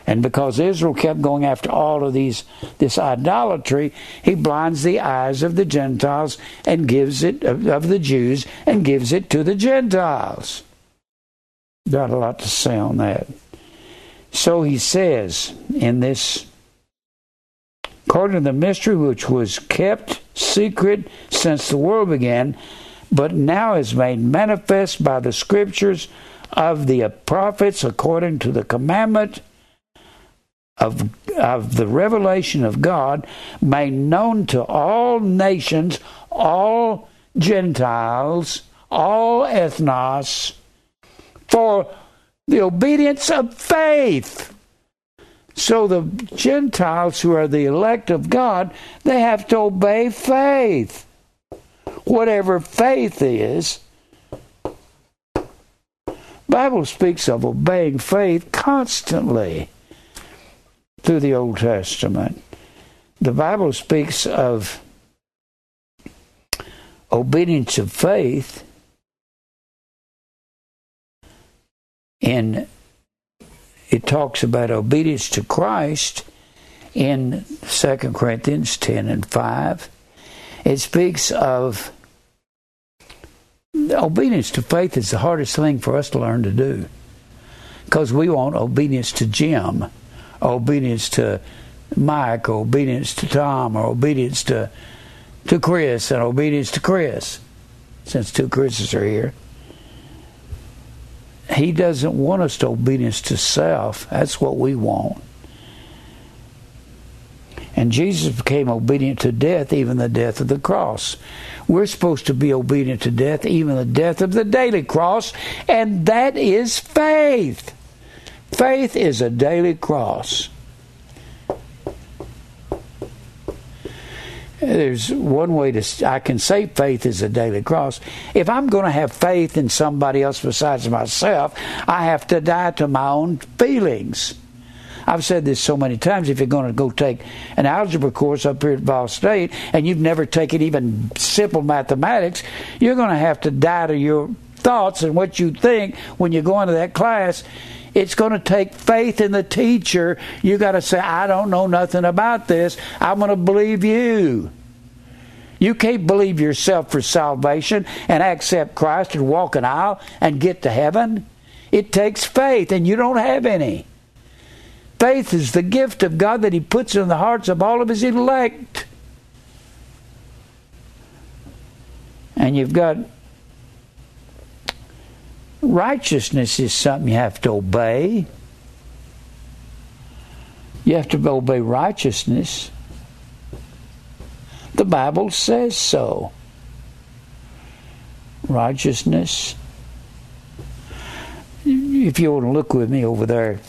And because Israel kept going after all of these this idolatry, he blinds the eyes of the Gentiles and gives it of, the Jews and gives it to the Gentiles. Got a lot to say on that. So he says in this according to the mystery which was kept secret since the world began, but now is made manifest by the scriptures of the prophets according to the commandment of, of the revelation of God made known to all nations, all Gentiles, all ethnos, for the obedience of faith. So the Gentiles who are the elect of God, they have to obey faith. Whatever faith is, Bible speaks of obeying faith constantly through the Old Testament. The Bible speaks of obedience of faith and it talks about obedience to Christ in 2 Corinthians 10 and 5. It speaks of obedience to faith is the hardest thing for us to learn to do because we want obedience to Jim obedience to Mike, or obedience to Tom, or obedience to to Chris, and obedience to Chris, since two Chris's are here. He doesn't want us to obedience to self. That's what we want. And Jesus became obedient to death, even the death of the cross. We're supposed to be obedient to death, even the death of the daily cross, and that is faith. Faith is a daily cross. There's one way to, I can say faith is a daily cross. If I'm going to have faith in somebody else besides myself, I have to die to my own feelings. I've said this so many times. If you're going to go take an algebra course up here at Ball State and you've never taken even simple mathematics, you're going to have to die to your thoughts and what you think when you go into that class. It's going to take faith in the teacher. You got to say, I don't know nothing about this. I'm going to believe you. You can't believe yourself for salvation and accept Christ and walk an aisle and get to heaven. It takes faith, and you don't have any. Faith is the gift of God that He puts in the hearts of all of His elect. And you've got righteousness is something you have to obey. You have to obey righteousness. The Bible says so. Righteousness. If you want to look with me over there,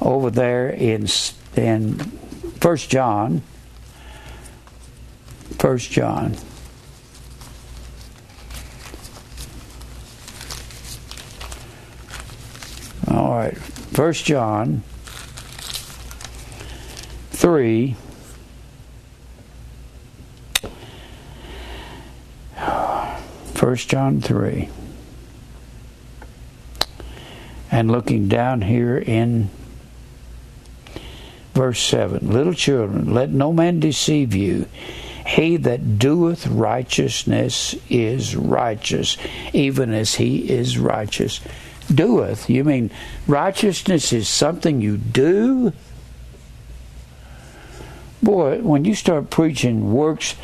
over there in in First John, First John. All right, First John three. First John 3. And looking down here in verse 7 Little children, let no man deceive you. He that doeth righteousness is righteous, even as he is righteous. Doeth, you mean righteousness is something you do? Boy, when you start preaching works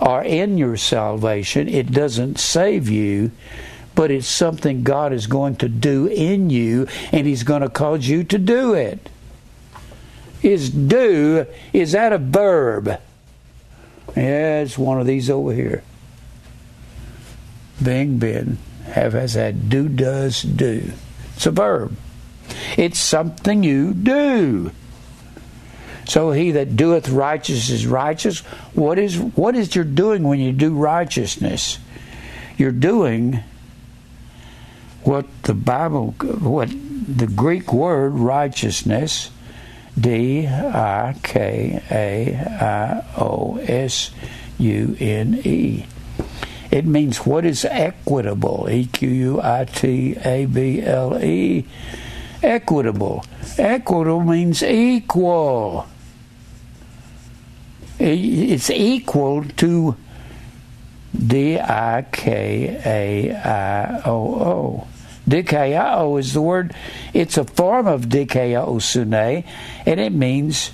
are in your salvation. It doesn't save you, but it's something God is going to do in you, and He's going to cause you to do it. Is do, is that a verb? Yeah, it's one of these over here. Bing, been have as had do does do. It's a verb. It's something you do. So he that doeth righteous is righteous. What is what is you're doing when you do righteousness? You're doing what the Bible what the Greek word righteousness D I K A I O S U N E. It means what is equitable. E Q U I T A B L E. Equitable. Equitable means equal it's equal to D I K A I O O. Dikaiō is the word, it's a form of dikaiosune, and it means,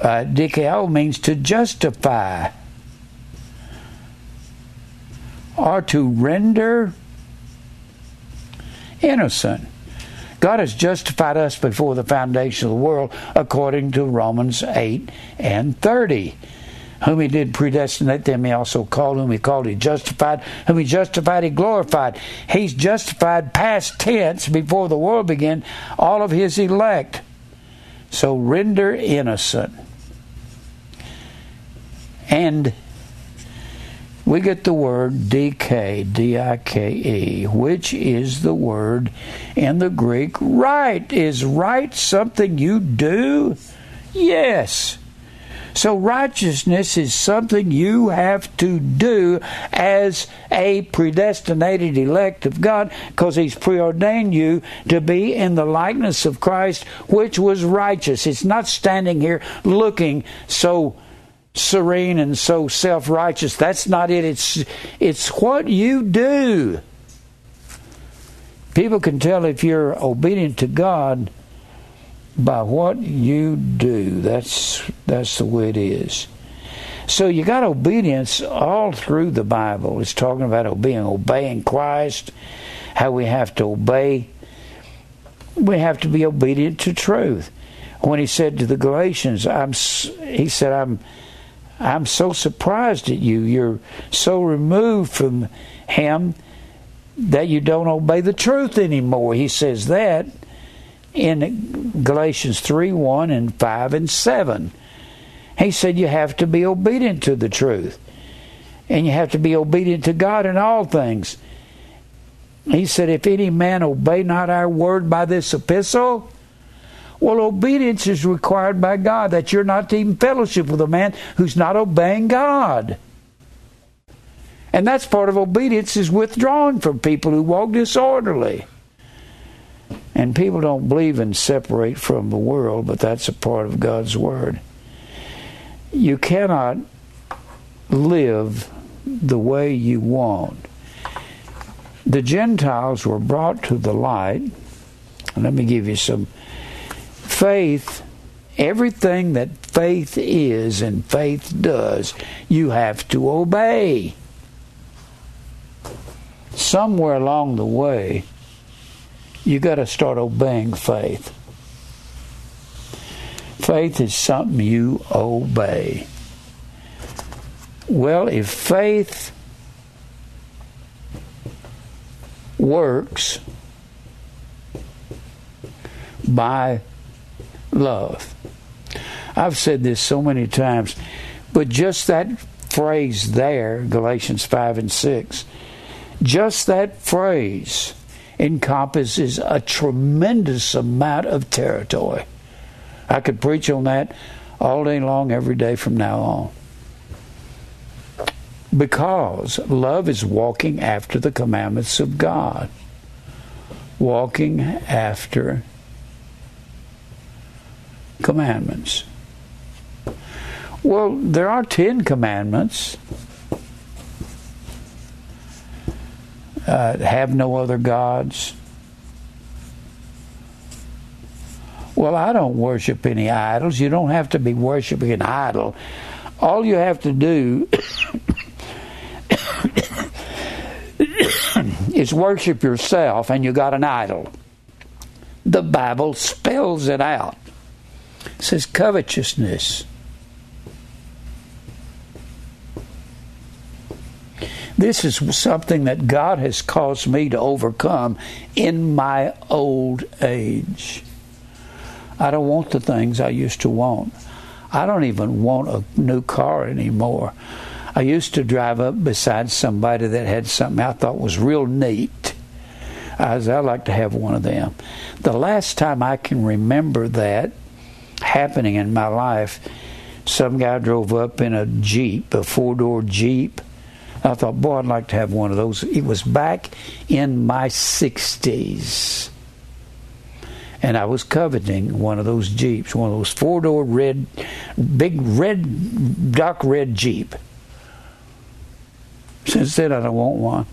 uh, dikaiō means to justify or to render innocent. God has justified us before the foundation of the world according to Romans 8 and 30. Whom he did predestinate, them he also called. Whom he called, he justified. Whom he justified, he glorified. He's justified past tense before the world began all of his elect. So render innocent. And we get the word DK, D I K E, which is the word in the Greek right. Is right something you do? Yes. So righteousness is something you have to do as a predestinated elect of God because He's preordained you to be in the likeness of Christ, which was righteous. It's not standing here looking so serene and so self-righteous. That's not it. It's it's what you do. People can tell if you're obedient to God by what you do. That's that's the way it is. So you got obedience all through the Bible. It's talking about being obeying Christ, how we have to obey. We have to be obedient to truth. When he said to the Galatians, "I'm," he said, "I'm." I'm so surprised at you. You're so removed from Him that you don't obey the truth anymore. He says that in Galatians 3 1 and 5 and 7. He said you have to be obedient to the truth. And you have to be obedient to God in all things. He said, If any man obey not our word by this epistle, Well, obedience is required by God that you're not to even fellowship with a man who's not obeying God. And that's part of obedience is withdrawing from people who walk disorderly. And people don't believe in separate from the world, but that's a part of God's word. You cannot live the way you want. The Gentiles were brought to the light. Let me give you some faith. Everything that faith is and faith does, you have to obey. Somewhere along the way, you got to start obeying faith. Faith is something you obey. Well, if faith works by love, I've said this so many times, but just that phrase there, Galatians 5 and 6, just that phrase encompasses a tremendous amount of territory. I could preach on that all day long, every day from now on. Because love is walking after the commandments of God, walking after commandments. Well, there are ten commandments. uh, have no other gods. Well, I don't worship any idols. You don't have to be worshiping an idol. All you have to do is worship yourself, and you got an idol. The Bible spells it out. Says covetousness This is something that God has caused me to overcome in my old age. I don't want the things I used to want. I don't even want a new car anymore. I used to drive up beside somebody that had something I thought was real neat. I I'd like to have one of them. The last time I can remember that happening in my life, some guy drove up in a Jeep, a four door Jeep, I thought, boy, I'd like to have one of those. It was back in my 60s. And I was coveting one of those Jeeps, one of those four door red, big red, dark red Jeep. Since then, I don't want one.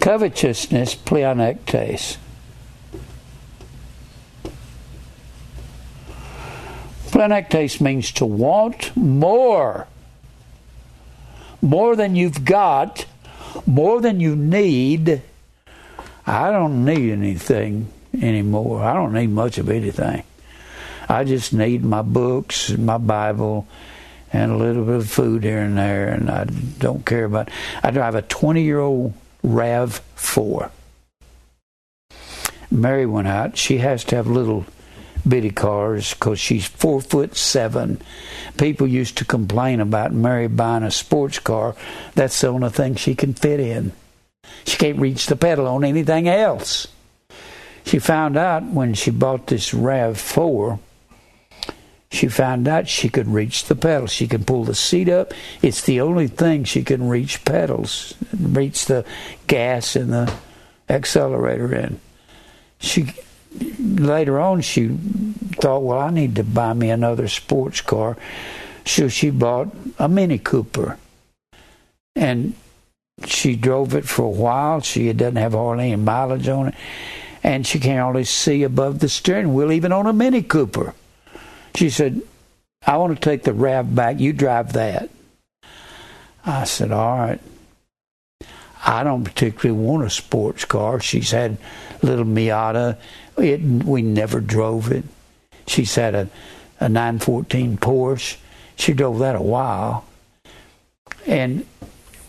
Covetousness, pleonectes. Pleonectes means to want more more than you've got, more than you need. I don't need anything anymore. I don't need much of anything. I just need my books, my Bible, and a little bit of food here and there, and I don't care about. I drive a 20 year old Rav 4. Mary went out. She has to have little bitty cars because she's four foot seven. People used to complain about Mary buying a sports car. That's the only thing she can fit in. She can't reach the pedal on anything else. She found out when she bought this RAV4, she found out she could reach the pedal. She can pull the seat up. It's the only thing she can reach pedals, reach the gas and the accelerator in. She later on, she thought, well, I need to buy me another sports car. So she bought a Mini Cooper. And she drove it for a while. She doesn't have hardly any mileage on it. And she can hardly see above the steering wheel, even on a Mini Cooper. She said, I want to take the RAV back. You drive that. I said, all right. I don't particularly want a sports car. She's had little Miata it, we never drove it. She's had a, a 914 Porsche. She drove that a while. And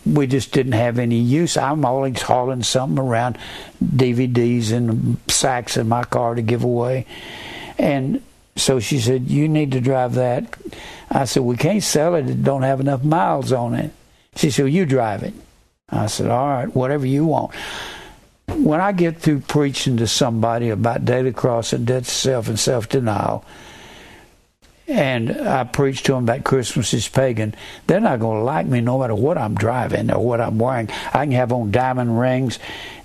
we just didn't have any use. I'm always hauling something around, DVDs and sacks in my car to give away. And so she said, You need to drive that. I said, We can't sell it. It don't have enough miles on it. She said, well, You drive it. I said, All right, whatever you want when I get through preaching to somebody about daily cross and death to self and self denial, and I preach to them that Christmas is pagan, they're not going to like me no matter what I'm driving or what I'm wearing. I can have on diamond rings,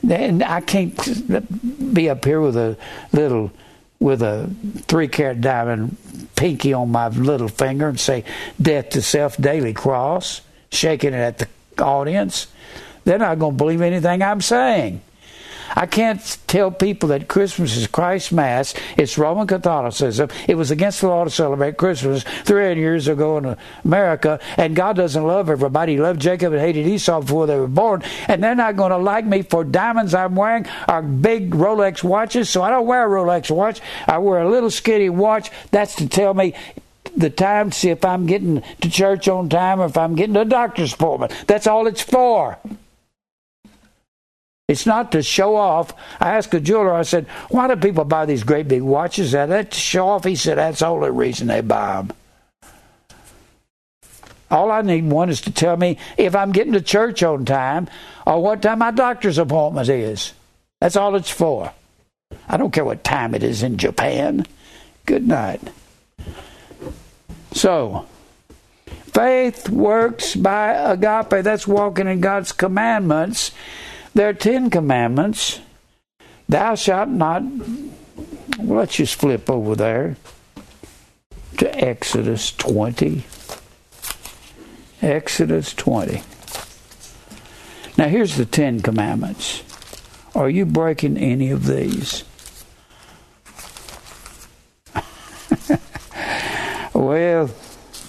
and I can't be up here with a little with a three carat diamond pinky on my little finger and say "Death to Self, Daily Cross," shaking it at the audience. They're not going to believe anything I'm saying. I can't tell people that Christmas is Christ's Mass. It's Roman Catholicism. It was against the law to celebrate Christmas 300 years ago in America, and God doesn't love everybody. He loved Jacob and hated Esau before they were born, and they're not going to like me for diamonds I'm wearing or big Rolex watches, so I don't wear a Rolex watch. I wear a little skinny watch. That's to tell me the time to see if I'm getting to church on time or if I'm getting to a doctor's appointment. That's all it's for. It's not to show off. I asked a jeweler, I said, why do people buy these great big watches? Is that to show off? He said, that's the only reason they buy them. All I need one is to tell me if I'm getting to church on time or what time my doctor's appointment is. That's all it's for. I don't care what time it is in Japan. Good night. So, faith works by agape. That's walking in God's commandments. There are Ten Commandments. Thou shalt not. Well, let's just flip over there to Exodus 20. Exodus 20. Now, here's the Ten Commandments. Are you breaking any of these? well,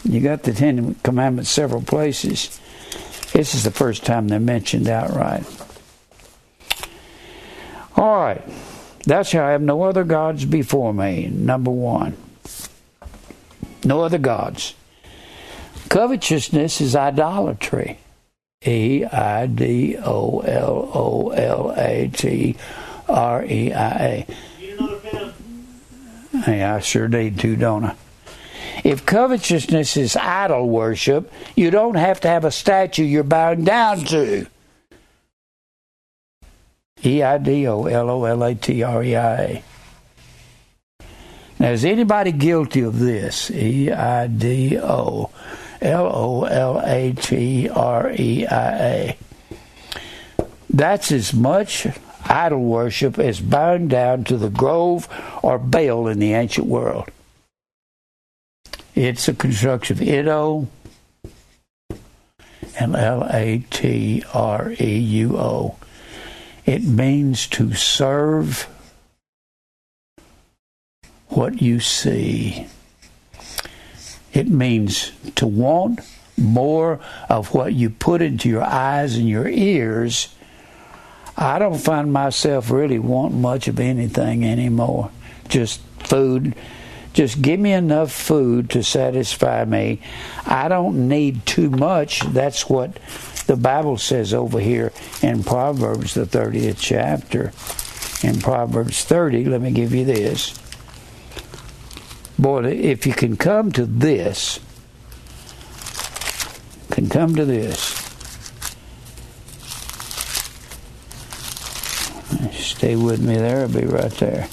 you got the Ten Commandments several places. This is the first time they're mentioned outright. All right. Thou shalt have no other gods before me. Number one. No other gods. Covetousness is idolatry. E I D O L O L A T R E I A. Yeah, I sure need to, don't I? If covetousness is idol worship, you don't have to have a statue you're bowing down to. E I D O L O L A T R E I A. Now, is anybody guilty of this? E I D O L O L A T R E I A. That's as much idol worship as bowing down to the grove or Baal in the ancient world. It's a construction of Ido and L A T R E U O. It means to serve what you see. It means to want more of what you put into your eyes and your ears. I don't find myself really wanting much of anything anymore. Just food. Just give me enough food to satisfy me. I don't need too much. That's what the Bible says over here in Proverbs, the 30th chapter. In Proverbs 30, let me give you this. Boy, if you can come to this, can come to this. Stay with me there, I'll be right there.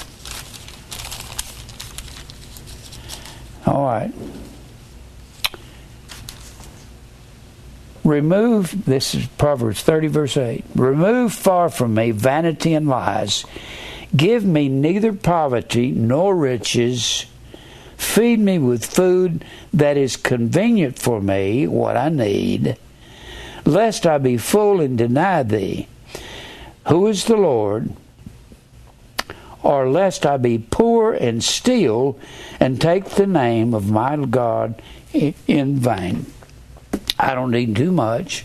All right. Remove, this is Proverbs 30, verse 8. Remove far from me vanity and lies. Give me neither poverty nor riches. Feed me with food that is convenient for me, what I need, lest I be full and deny thee. Who is the Lord? Or lest I be poor and steal and take the name of my God in vain. I don't need too much,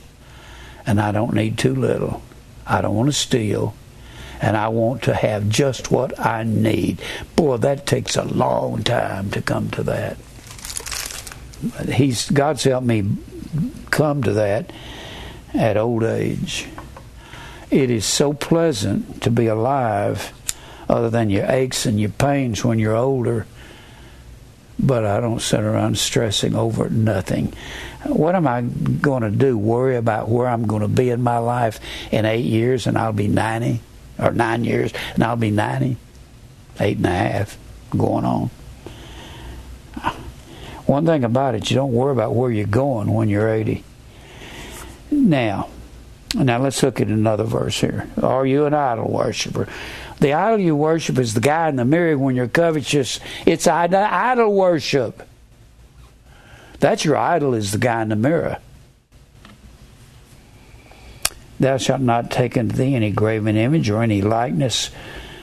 and I don't need too little. I don't want to steal, and I want to have just what I need. Boy, that takes a long time to come to that. He's God's helped me come to that at old age. It is so pleasant to be alive, other than your aches and your pains when you're older. But I don't sit around stressing over nothing what am I going to do? Worry about where I'm going to be in my life in eight years and I'll be 90? or nine years, and I'll be 90, eight and a half, going on. One thing about it, you don't worry about where you're going when you're 80. Now, now let's look at another verse here. Are you an idol worshiper? The idol you worship is the guy in the mirror when you're covetous. It's idol worship. That's your idol is the guy in the mirror. Thou shalt not take unto thee any graven image or any likeness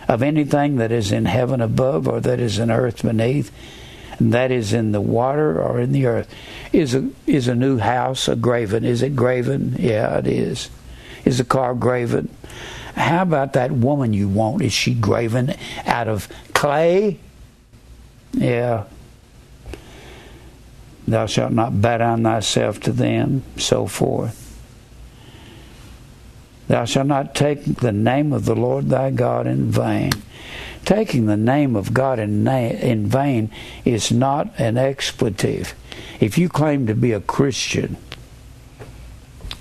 of anything that is in heaven above or that is in earth beneath and that is in the water or in the earth. Is a is a new house a graven? Is it graven? Yeah, it is. Is the car graven? How about that woman you want? Is she graven out of clay? Yeah. Thou shalt not bow down thyself to them, so forth. Thou shalt not take the name of the Lord thy God in vain. Taking the name of God in, na- in vain is not an expletive. If you claim to be a Christian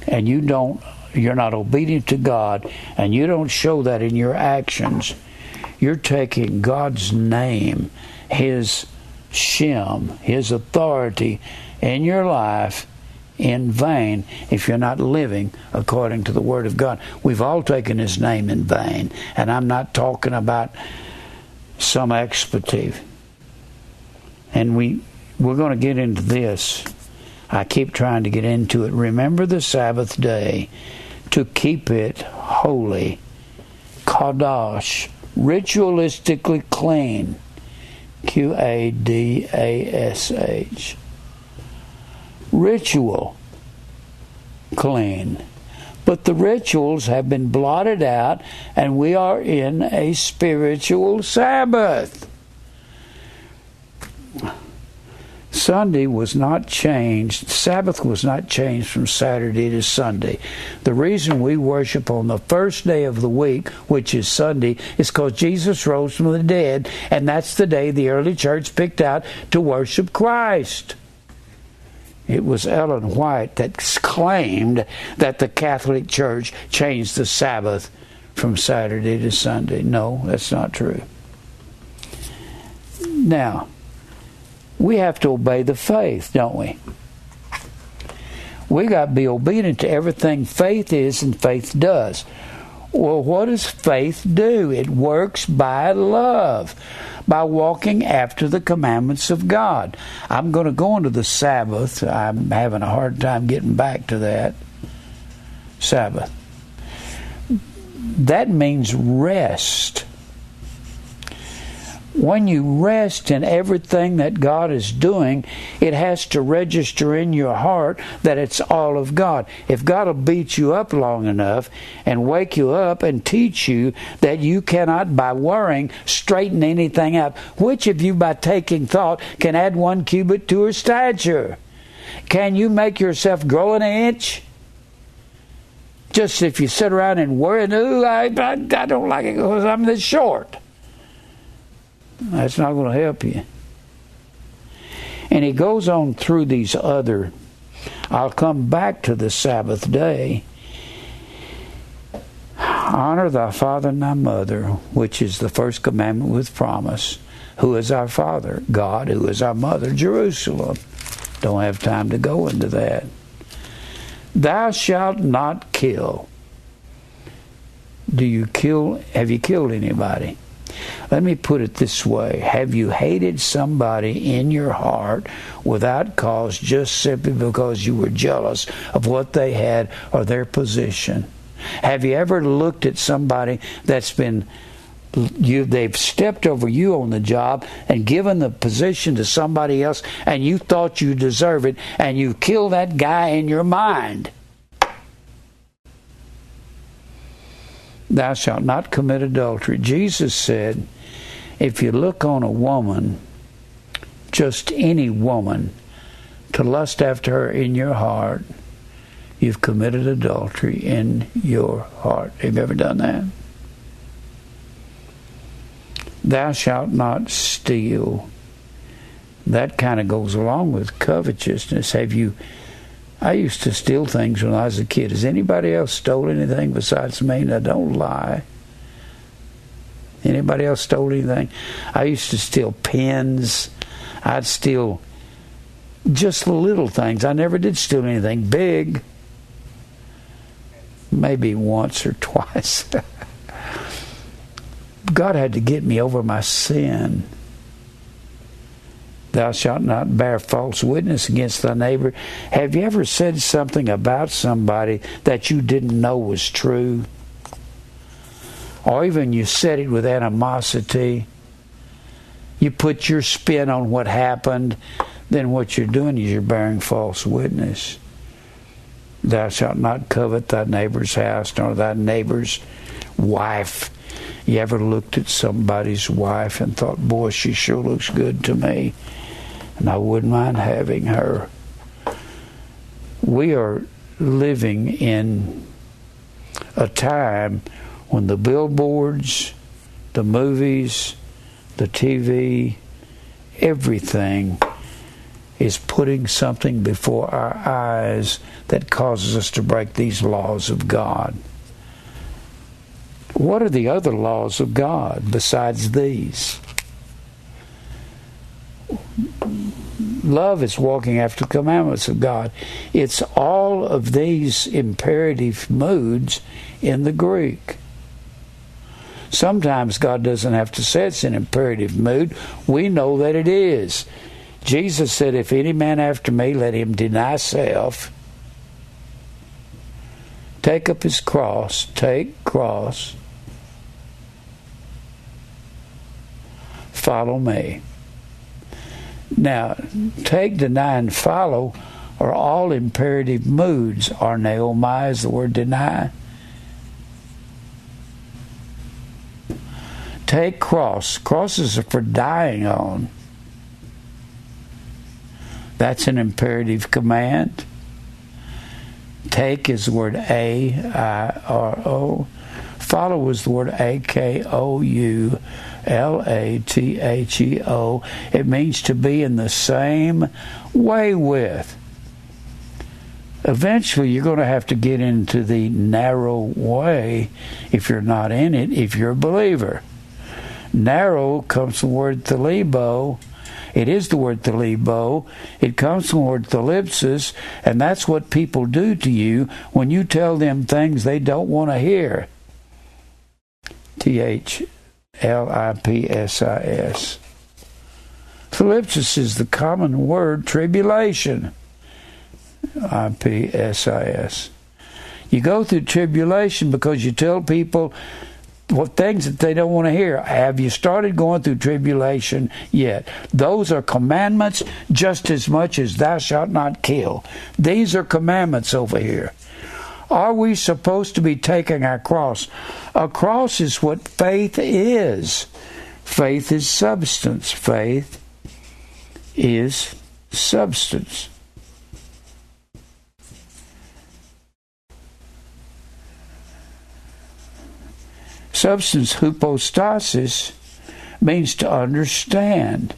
and you don't you're not obedient to God and you don't show that in your actions, you're taking God's name, his shem, his authority in your life in vain if you're not living according to the Word of God. We've all taken His name in vain, and I'm not talking about some expletive. And we we're going to get into this. I keep trying to get into it. Remember the Sabbath day to keep it holy, kadosh, ritualistically clean. Q A D A S H ritual clean. But the rituals have been blotted out, and we are in a spiritual Sabbath. Sunday was not changed, Sabbath was not changed from Saturday to Sunday. The reason we worship on the first day of the week, which is Sunday, is because Jesus rose from the dead, and that's the day the early church picked out to worship Christ. It was Ellen White that claimed that the Catholic Church changed the Sabbath from Saturday to Sunday. No, that's not true. Now, we have to obey the faith, don't we? We got to be obedient to everything faith is and faith does. Well, what does faith do? It works by love by walking after the commandments of God. I'm going to go into the Sabbath. I'm having a hard time getting back to that. Sabbath. That means rest when you rest in everything that God is doing, it has to register in your heart that it's all of God. If God will beat you up long enough and wake you up and teach you that you cannot, by worrying, straighten anything out, which of you, by taking thought, can add one cubit to her stature? Can you make yourself grow an inch? Just if you sit around and worry, ooh, I, I, I don't like it because I'm this short. That's not going to help you. And he goes on through these other. I'll come back to the Sabbath day. Honor thy father and thy mother, which is the first commandment with promise. Who is our father? God. Who is our mother? Jerusalem. Don't have time to go into that. Thou shalt not kill. Do you kill? Have you killed anybody? Let me put it this way Have you hated somebody in your heart without cause just simply because you were jealous of what they had or their position? Have you ever looked at somebody that's been you they've stepped over you on the job and given the position to somebody else and you thought you deserve it and you killed that guy in your mind thou shalt not commit adultery. Jesus said, if you look on a woman, just any woman, to lust after her in your heart, you've committed adultery in your heart. Have you ever done that? Thou shalt not steal. That kind of goes along with covetousness. Have you I used to steal things when I was a kid. Has anybody else stole anything besides me? Now, don't lie. Anybody else stole anything? I used to steal pens. I'd steal just little things. I never did steal anything big. Maybe once or twice. God had to get me over my sin. Thou shalt not bear false witness against thy neighbor. Have you ever said something about somebody that you didn't know was true? Or even you said it with animosity. You put your spin on what happened, then what you're doing is you're bearing false witness. Thou shalt not covet thy neighbor's house, nor thy neighbor's wife. You ever looked at somebody's wife and thought, boy, she sure looks good to me, and I wouldn't mind having her? We are living in a time when the billboards, the movies, the TV, everything is putting something before our eyes that causes us to break these laws of God. What are the other laws of God besides these? Love is walking after the commandments of God. It's all of these imperative moods in the Greek. Sometimes God doesn't have to say it's an imperative mood. We know that it is. Jesus said, If any man after me, let him deny self, take up his cross, take cross, follow me. Now, take, deny, and follow are all imperative moods. Arneomai is the word deny. Take cross. Crosses are for dying on. That's an imperative command. Take is the word A I R O. Follow is the word A K O U L A T H E O. It means to be in the same way with. Eventually, you're going to have to get into the narrow way if you're not in it, if you're a believer. Narrow comes from the word thalibo, it is the word thalibo. It comes from the word thalipsis, and that's what people do to you when you tell them things they don't want to hear. T H L I P S I S. Thalipsis is the common word tribulation. I P S I S. You go through tribulation because you tell people what things that they don't want to hear. Have you started going through tribulation yet? Those are commandments just as much as thou shalt not kill. These are commandments over here. Are we supposed to be taking our cross? A cross is what faith is. Faith is substance. Faith is substance. Substance hypostasis means to understand.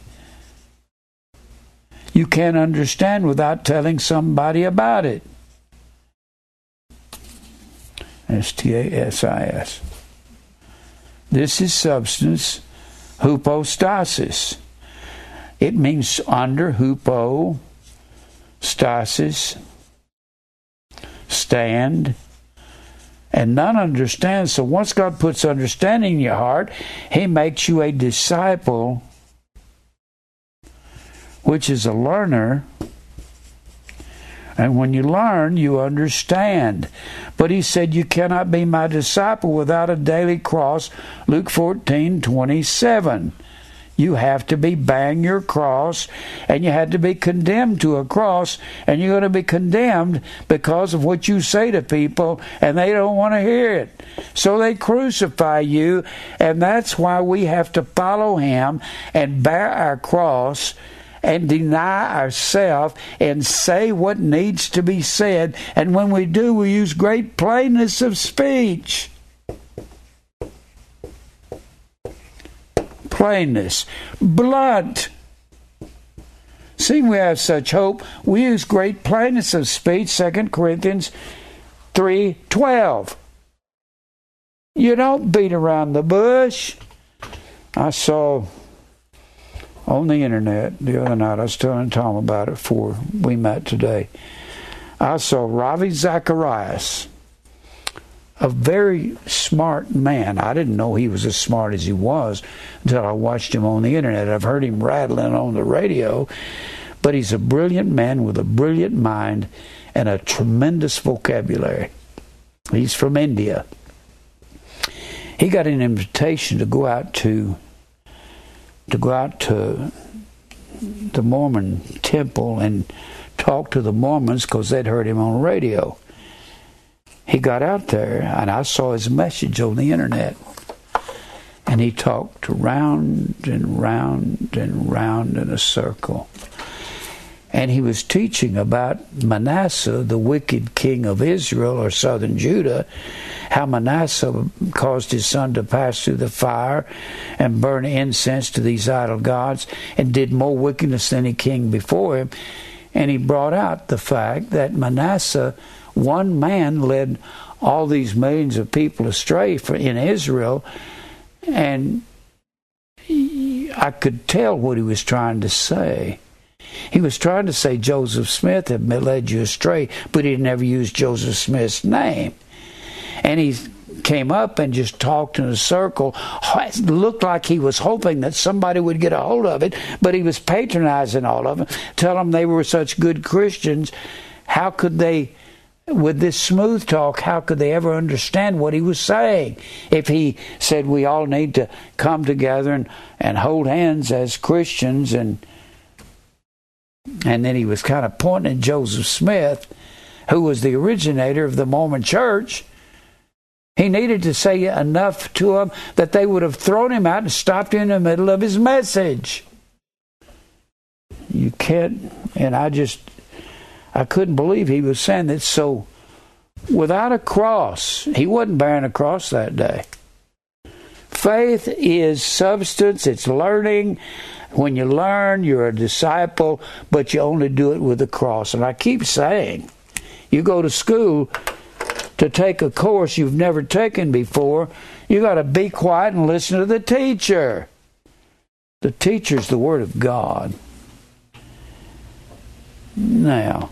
You can't understand without telling somebody about it. S T A S I S. This is substance hypostasis. It means under hypostasis, stand, and none understands. So once God puts understanding in your heart, He makes you a disciple, which is a learner. And when you learn, you understand. But he said, You cannot be my disciple without a daily cross. Luke 14 27 you have to be bang your cross and you had to be condemned to a cross and you're going to be condemned because of what you say to people and they don't want to hear it so they crucify you and that's why we have to follow him and bear our cross and deny ourselves and say what needs to be said and when we do we use great plainness of speech plainness, blunt. Seeing we have such hope, we use great plainness of speech, 2 Corinthians 3.12. You don't beat around the bush. I saw on the internet the other night, I was telling Tom about it before we met today. I saw Ravi Zacharias, a very smart man. I didn't know he was as smart as he was until I watched him on the internet. I've heard him rattling on the radio, but he's a brilliant man with a brilliant mind and a tremendous vocabulary. He's from India. He got an invitation to go out to to go out to the Mormon temple and talk to the Mormons because they'd heard him on the radio. He got out there, and I saw his message on the internet. And he talked round and round and round in a circle and he was teaching about Manasseh, the wicked king of Israel or southern Judah, how Manasseh caused his son to pass through the fire and burn incense to these idol gods and did more wickedness than any king before him. And he brought out the fact that Manasseh, one man, led all these millions of people astray in Israel, and I could tell what he was trying to say he was trying to say Joseph Smith had led you astray, but he never used Joseph Smith's name. And he came up and just talked in a circle. It looked like he was hoping that somebody would get a hold of it, but he was patronizing all of them, telling them they were such good Christians. How could they, with this smooth talk, how could they ever understand what he was saying? If he said we all need to come together and, and hold hands as Christians and and then he was kind of pointing at Joseph Smith, who was the originator of the Mormon church. He needed to say enough to them that they would have thrown him out and stopped him in the middle of his message. You can't, and I just, I couldn't believe he was saying that. So, without a cross, he wasn't bearing a cross that day. Faith is substance, it's learning, when you learn, you're a disciple, but you only do it with the cross. And I keep saying, you go to school to take a course you've never taken before, you got to be quiet and listen to the teacher. The teacher's the Word of God. Now,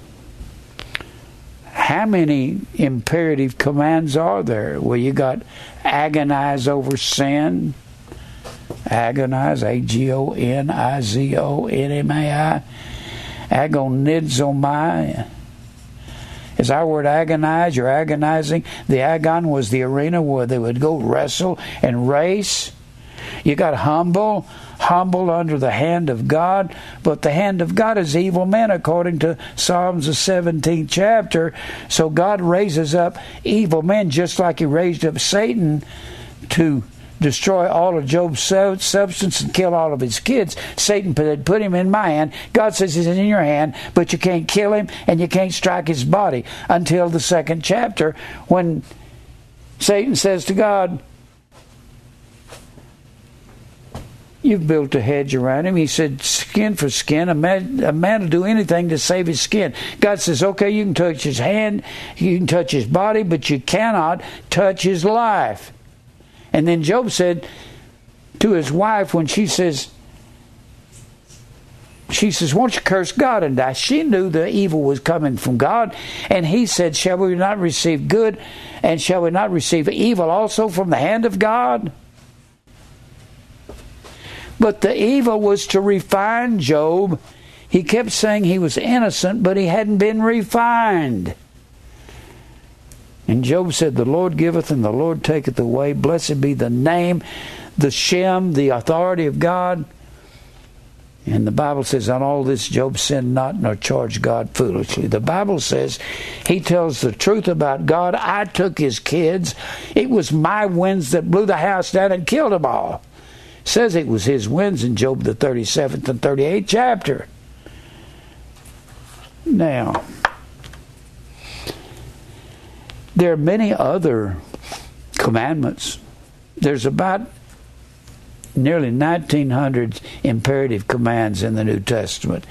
how many imperative commands are there? Well, you got agonize over sin, agonize, A G O N I Z O N M A I, agonizomai. Is our word agonize? You're agonizing. The agon was the arena where they would go wrestle and race. You got humble, humble under the hand of God, but the hand of God is evil men, according to Psalms the 17th chapter. So God raises up evil men just like He raised up Satan to destroy all of Job's substance and kill all of his kids. Satan put, put him in my hand. God says he's in your hand, but you can't kill him and you can't strike his body until the second chapter when Satan says to God, You've built a hedge around him. He said, skin for skin. A man, a man will do anything to save his skin. God says, okay, you can touch his hand, you can touch his body, but you cannot touch his life. And then Job said to his wife when she says, she says, Won't you curse God and die? She knew the evil was coming from God. And he said, Shall we not receive good and shall we not receive evil also from the hand of God? But the evil was to refine Job. He kept saying he was innocent, but he hadn't been refined. And Job said, The Lord giveth and the Lord taketh away. Blessed be the name, the Shem, the authority of God. And the Bible says, On all this Job sinned not nor charged God foolishly. The Bible says he tells the truth about God. I took his kids. It was my winds that blew the house down and killed them all. Says it was his winds in Job the 37th and 38th chapter. Now, there are many other commandments. There's about nearly 1900 imperative commands in the New Testament.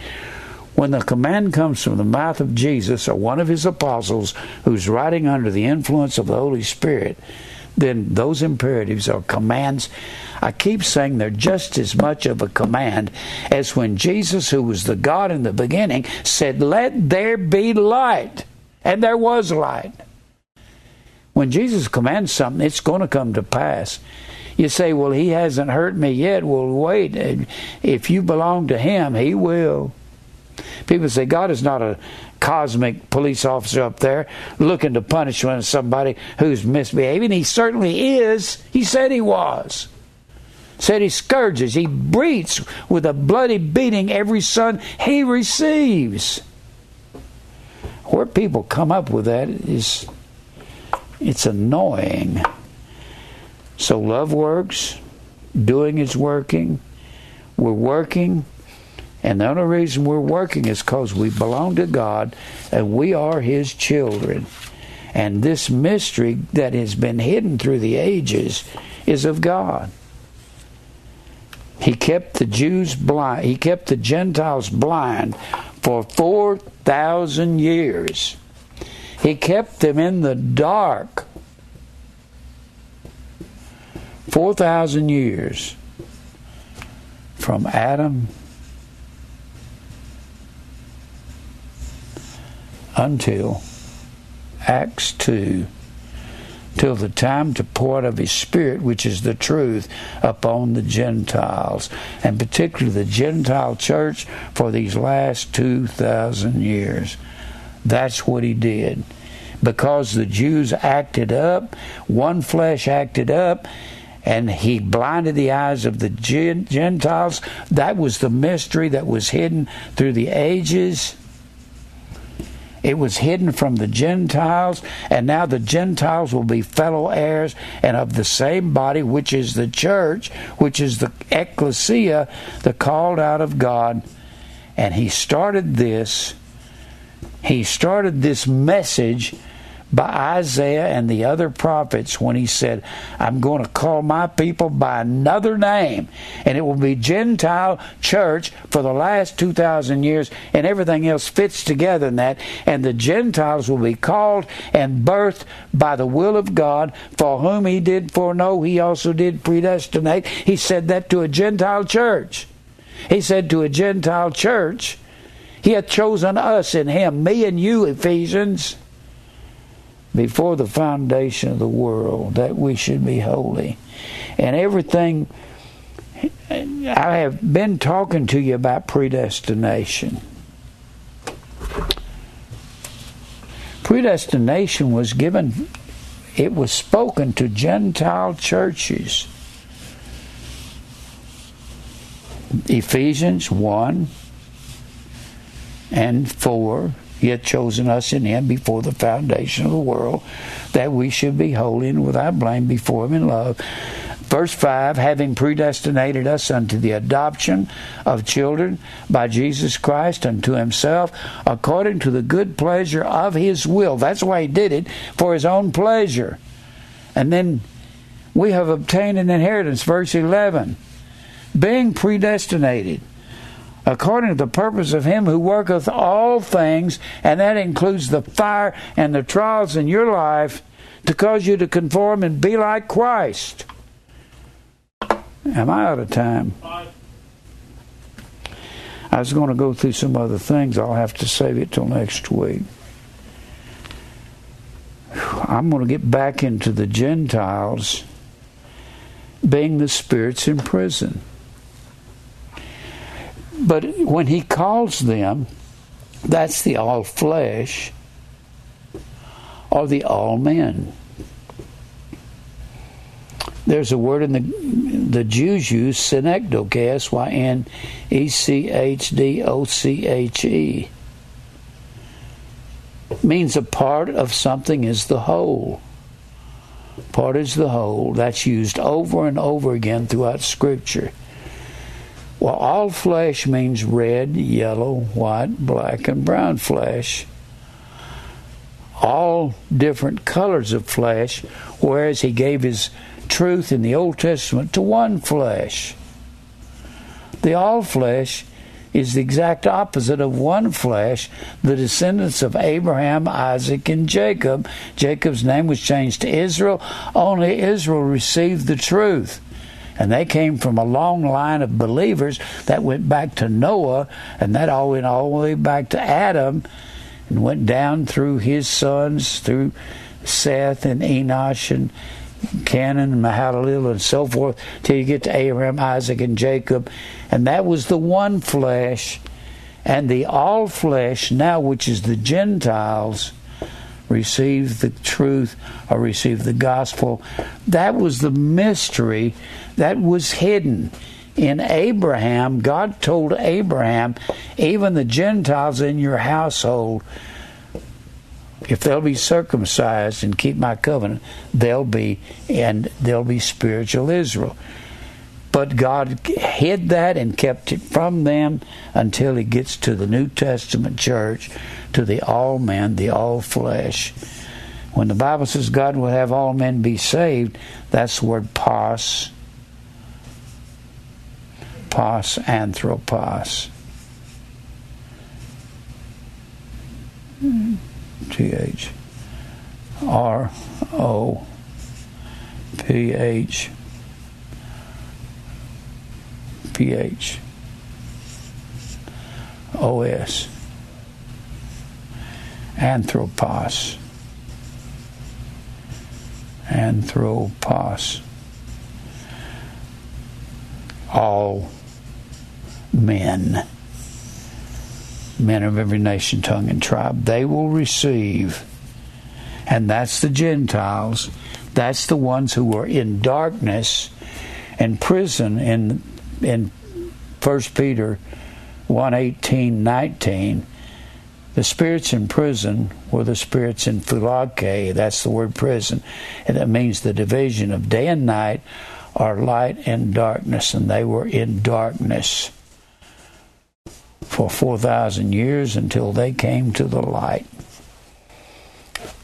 When the command comes from the mouth of Jesus or one of his apostles who's writing under the influence of the Holy Spirit, then those imperatives are commands. I keep saying they're just as much of a command as when Jesus, who was the God in the beginning, said, Let there be light. And there was light. When Jesus commands something, it's going to come to pass. You say, Well, he hasn't hurt me yet. Well, wait. If you belong to him, he will. People say God is not a cosmic police officer up there looking to punish somebody who's misbehaving. He certainly is. He said he was. Said he scourges, he beats with a bloody beating every son he receives. Where people come up with that is it's annoying. So love works, doing is working. We're working and the only reason we're working is because we belong to God and we are His children. And this mystery that has been hidden through the ages is of God. He kept the Jews blind, He kept the Gentiles blind for 4,000 years. He kept them in the dark 4,000 years from Adam until Acts 2 till the time to pour out of his spirit, which is the truth, upon the Gentiles, and particularly the Gentile church for these last 2,000 years. That's what he did. Because the Jews acted up, one flesh acted up, and he blinded the eyes of the Gentiles. That was the mystery that was hidden through the ages it was hidden from the Gentiles, and now the Gentiles will be fellow heirs and of the same body, which is the church, which is the ecclesia, the called out of God. And he started this. He started this message by Isaiah and the other prophets when he said, I'm going to call my people by another name, and it will be Gentile church for the last 2,000 years, and everything else fits together in that. And the Gentiles will be called and birthed by the will of God, for whom he did foreknow, he also did predestinate. He said that to a Gentile church. He said to a Gentile church, He hath chosen us in Him, me and you, Ephesians before the foundation of the world that we should be holy. And everything, I have been talking to you about predestination. Predestination was given, it was spoken to Gentile churches. Ephesians 1 and 4 he hath chosen us in Him before the foundation of the world, that we should be holy and without blame before Him in love. Verse 5 having predestinated us unto the adoption of children by Jesus Christ unto Himself, according to the good pleasure of His will. That's why He did it, for His own pleasure. And then we have obtained an inheritance, verse 11, being predestinated according to the purpose of him who worketh all things, and that includes the fire and the trials in your life to cause you to conform and be like Christ. Am I out of time? I was going to go through some other things. I'll have to save it till next week. I'm going to get back into the Gentiles being the spirits in prison. But when he calls them, that's the all flesh or the all men. There's a word in the the Jews use synecdoche, S Y N E C H D O C H E. Means a part of something is the whole. Part is the whole. That's used over and over again throughout Scripture. Well, all flesh means red, yellow, white, black, and brown flesh. All different colors of flesh, whereas he gave his truth in the Old Testament to one flesh. The all flesh is the exact opposite of one flesh, the descendants of Abraham, Isaac, and Jacob. Jacob's name was changed to Israel. Only Israel received the truth. And they came from a long line of believers that went back to Noah, and that all went all the way back to Adam, and went down through his sons, through Seth and Enosh and Cainan and Mahalalel and so forth, till you get to Abraham, Isaac, and Jacob. And that was the one flesh. And the all flesh, now which is the Gentiles, receive the truth or receive the gospel. That was the mystery that was hidden. In Abraham, God told Abraham, even the Gentiles in your household, if they'll be circumcised and keep my covenant, they'll be and they'll be spiritual Israel. But God hid that and kept it from them until he gets to the New Testament church, to the all men, the all flesh. When the Bible says God will have all men be saved, that's the word pas anthropos. T H R O P H P H O S. Anthropos. Anthropos. All men, men of every nation, tongue, and tribe, they will receive. And that's the Gentiles. That's the ones who were in darkness and prison in in First Peter 1 18, 19. The spirits in prison were the spirits in phylake, that's the word prison, and that means the division of day and night are light and darkness, and they were in darkness for 4,000 years until they came to the light.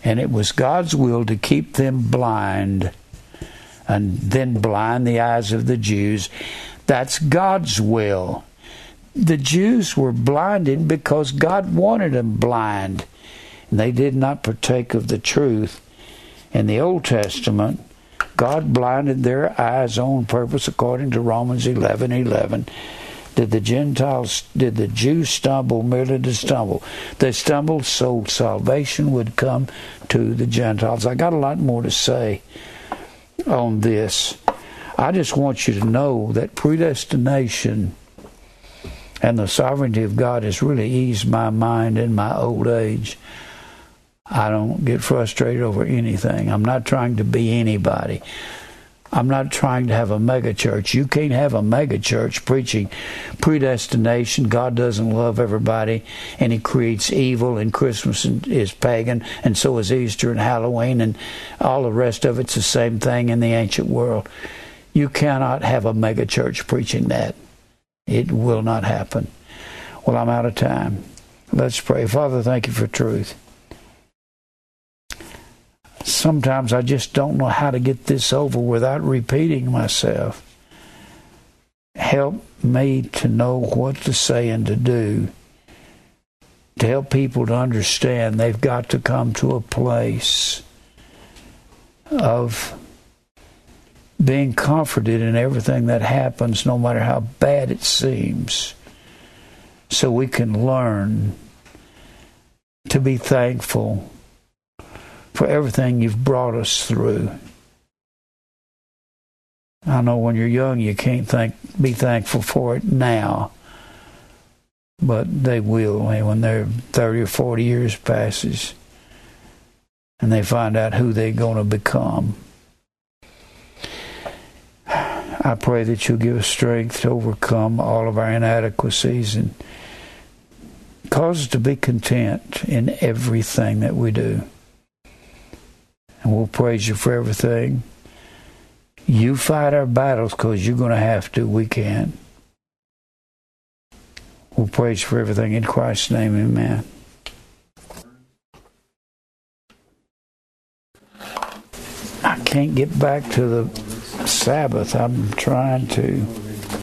And it was God's will to keep them blind and then blind the eyes of the Jews. That's God's will. The Jews were blinded because God wanted them blind. And they did not partake of the truth. In the Old Testament, God blinded their eyes on purpose according to Romans 11 11 did the Gentiles, did the Jews stumble merely to stumble? They stumbled so salvation would come to the Gentiles. I got a lot more to say on this. I just want you to know that predestination and the sovereignty of God has really eased my mind in my old age. I don't get frustrated over anything. I'm not trying to be anybody. I'm not trying to have a mega church. You can't have a mega church preaching predestination. God doesn't love everybody, and He creates evil, and Christmas is pagan, and so is Easter and Halloween, and all the rest of it's the same thing in the ancient world. You cannot have a mega church preaching that. It will not happen. Well, I'm out of time. Let's pray. Father, thank you for truth sometimes I just don't know how to get this over without repeating myself. Help me to know what to say and to do. To help people to understand they've got to come to a place of being comforted in everything that happens, no matter how bad it seems, so we can learn to be thankful for everything you've brought us through. I know when you're young, you can't think, be thankful for it now, but they will eh, when they're 30 or 40 years passes and they find out who they're going to become. I pray that you'll give us strength to overcome all of our inadequacies and cause us to be content in everything that we do. And we'll praise you for everything. You fight our battles because you're going to have to. We can't. We'll praise you for everything in Christ's name. Amen. I can't get back to the Sabbath. I'm trying to.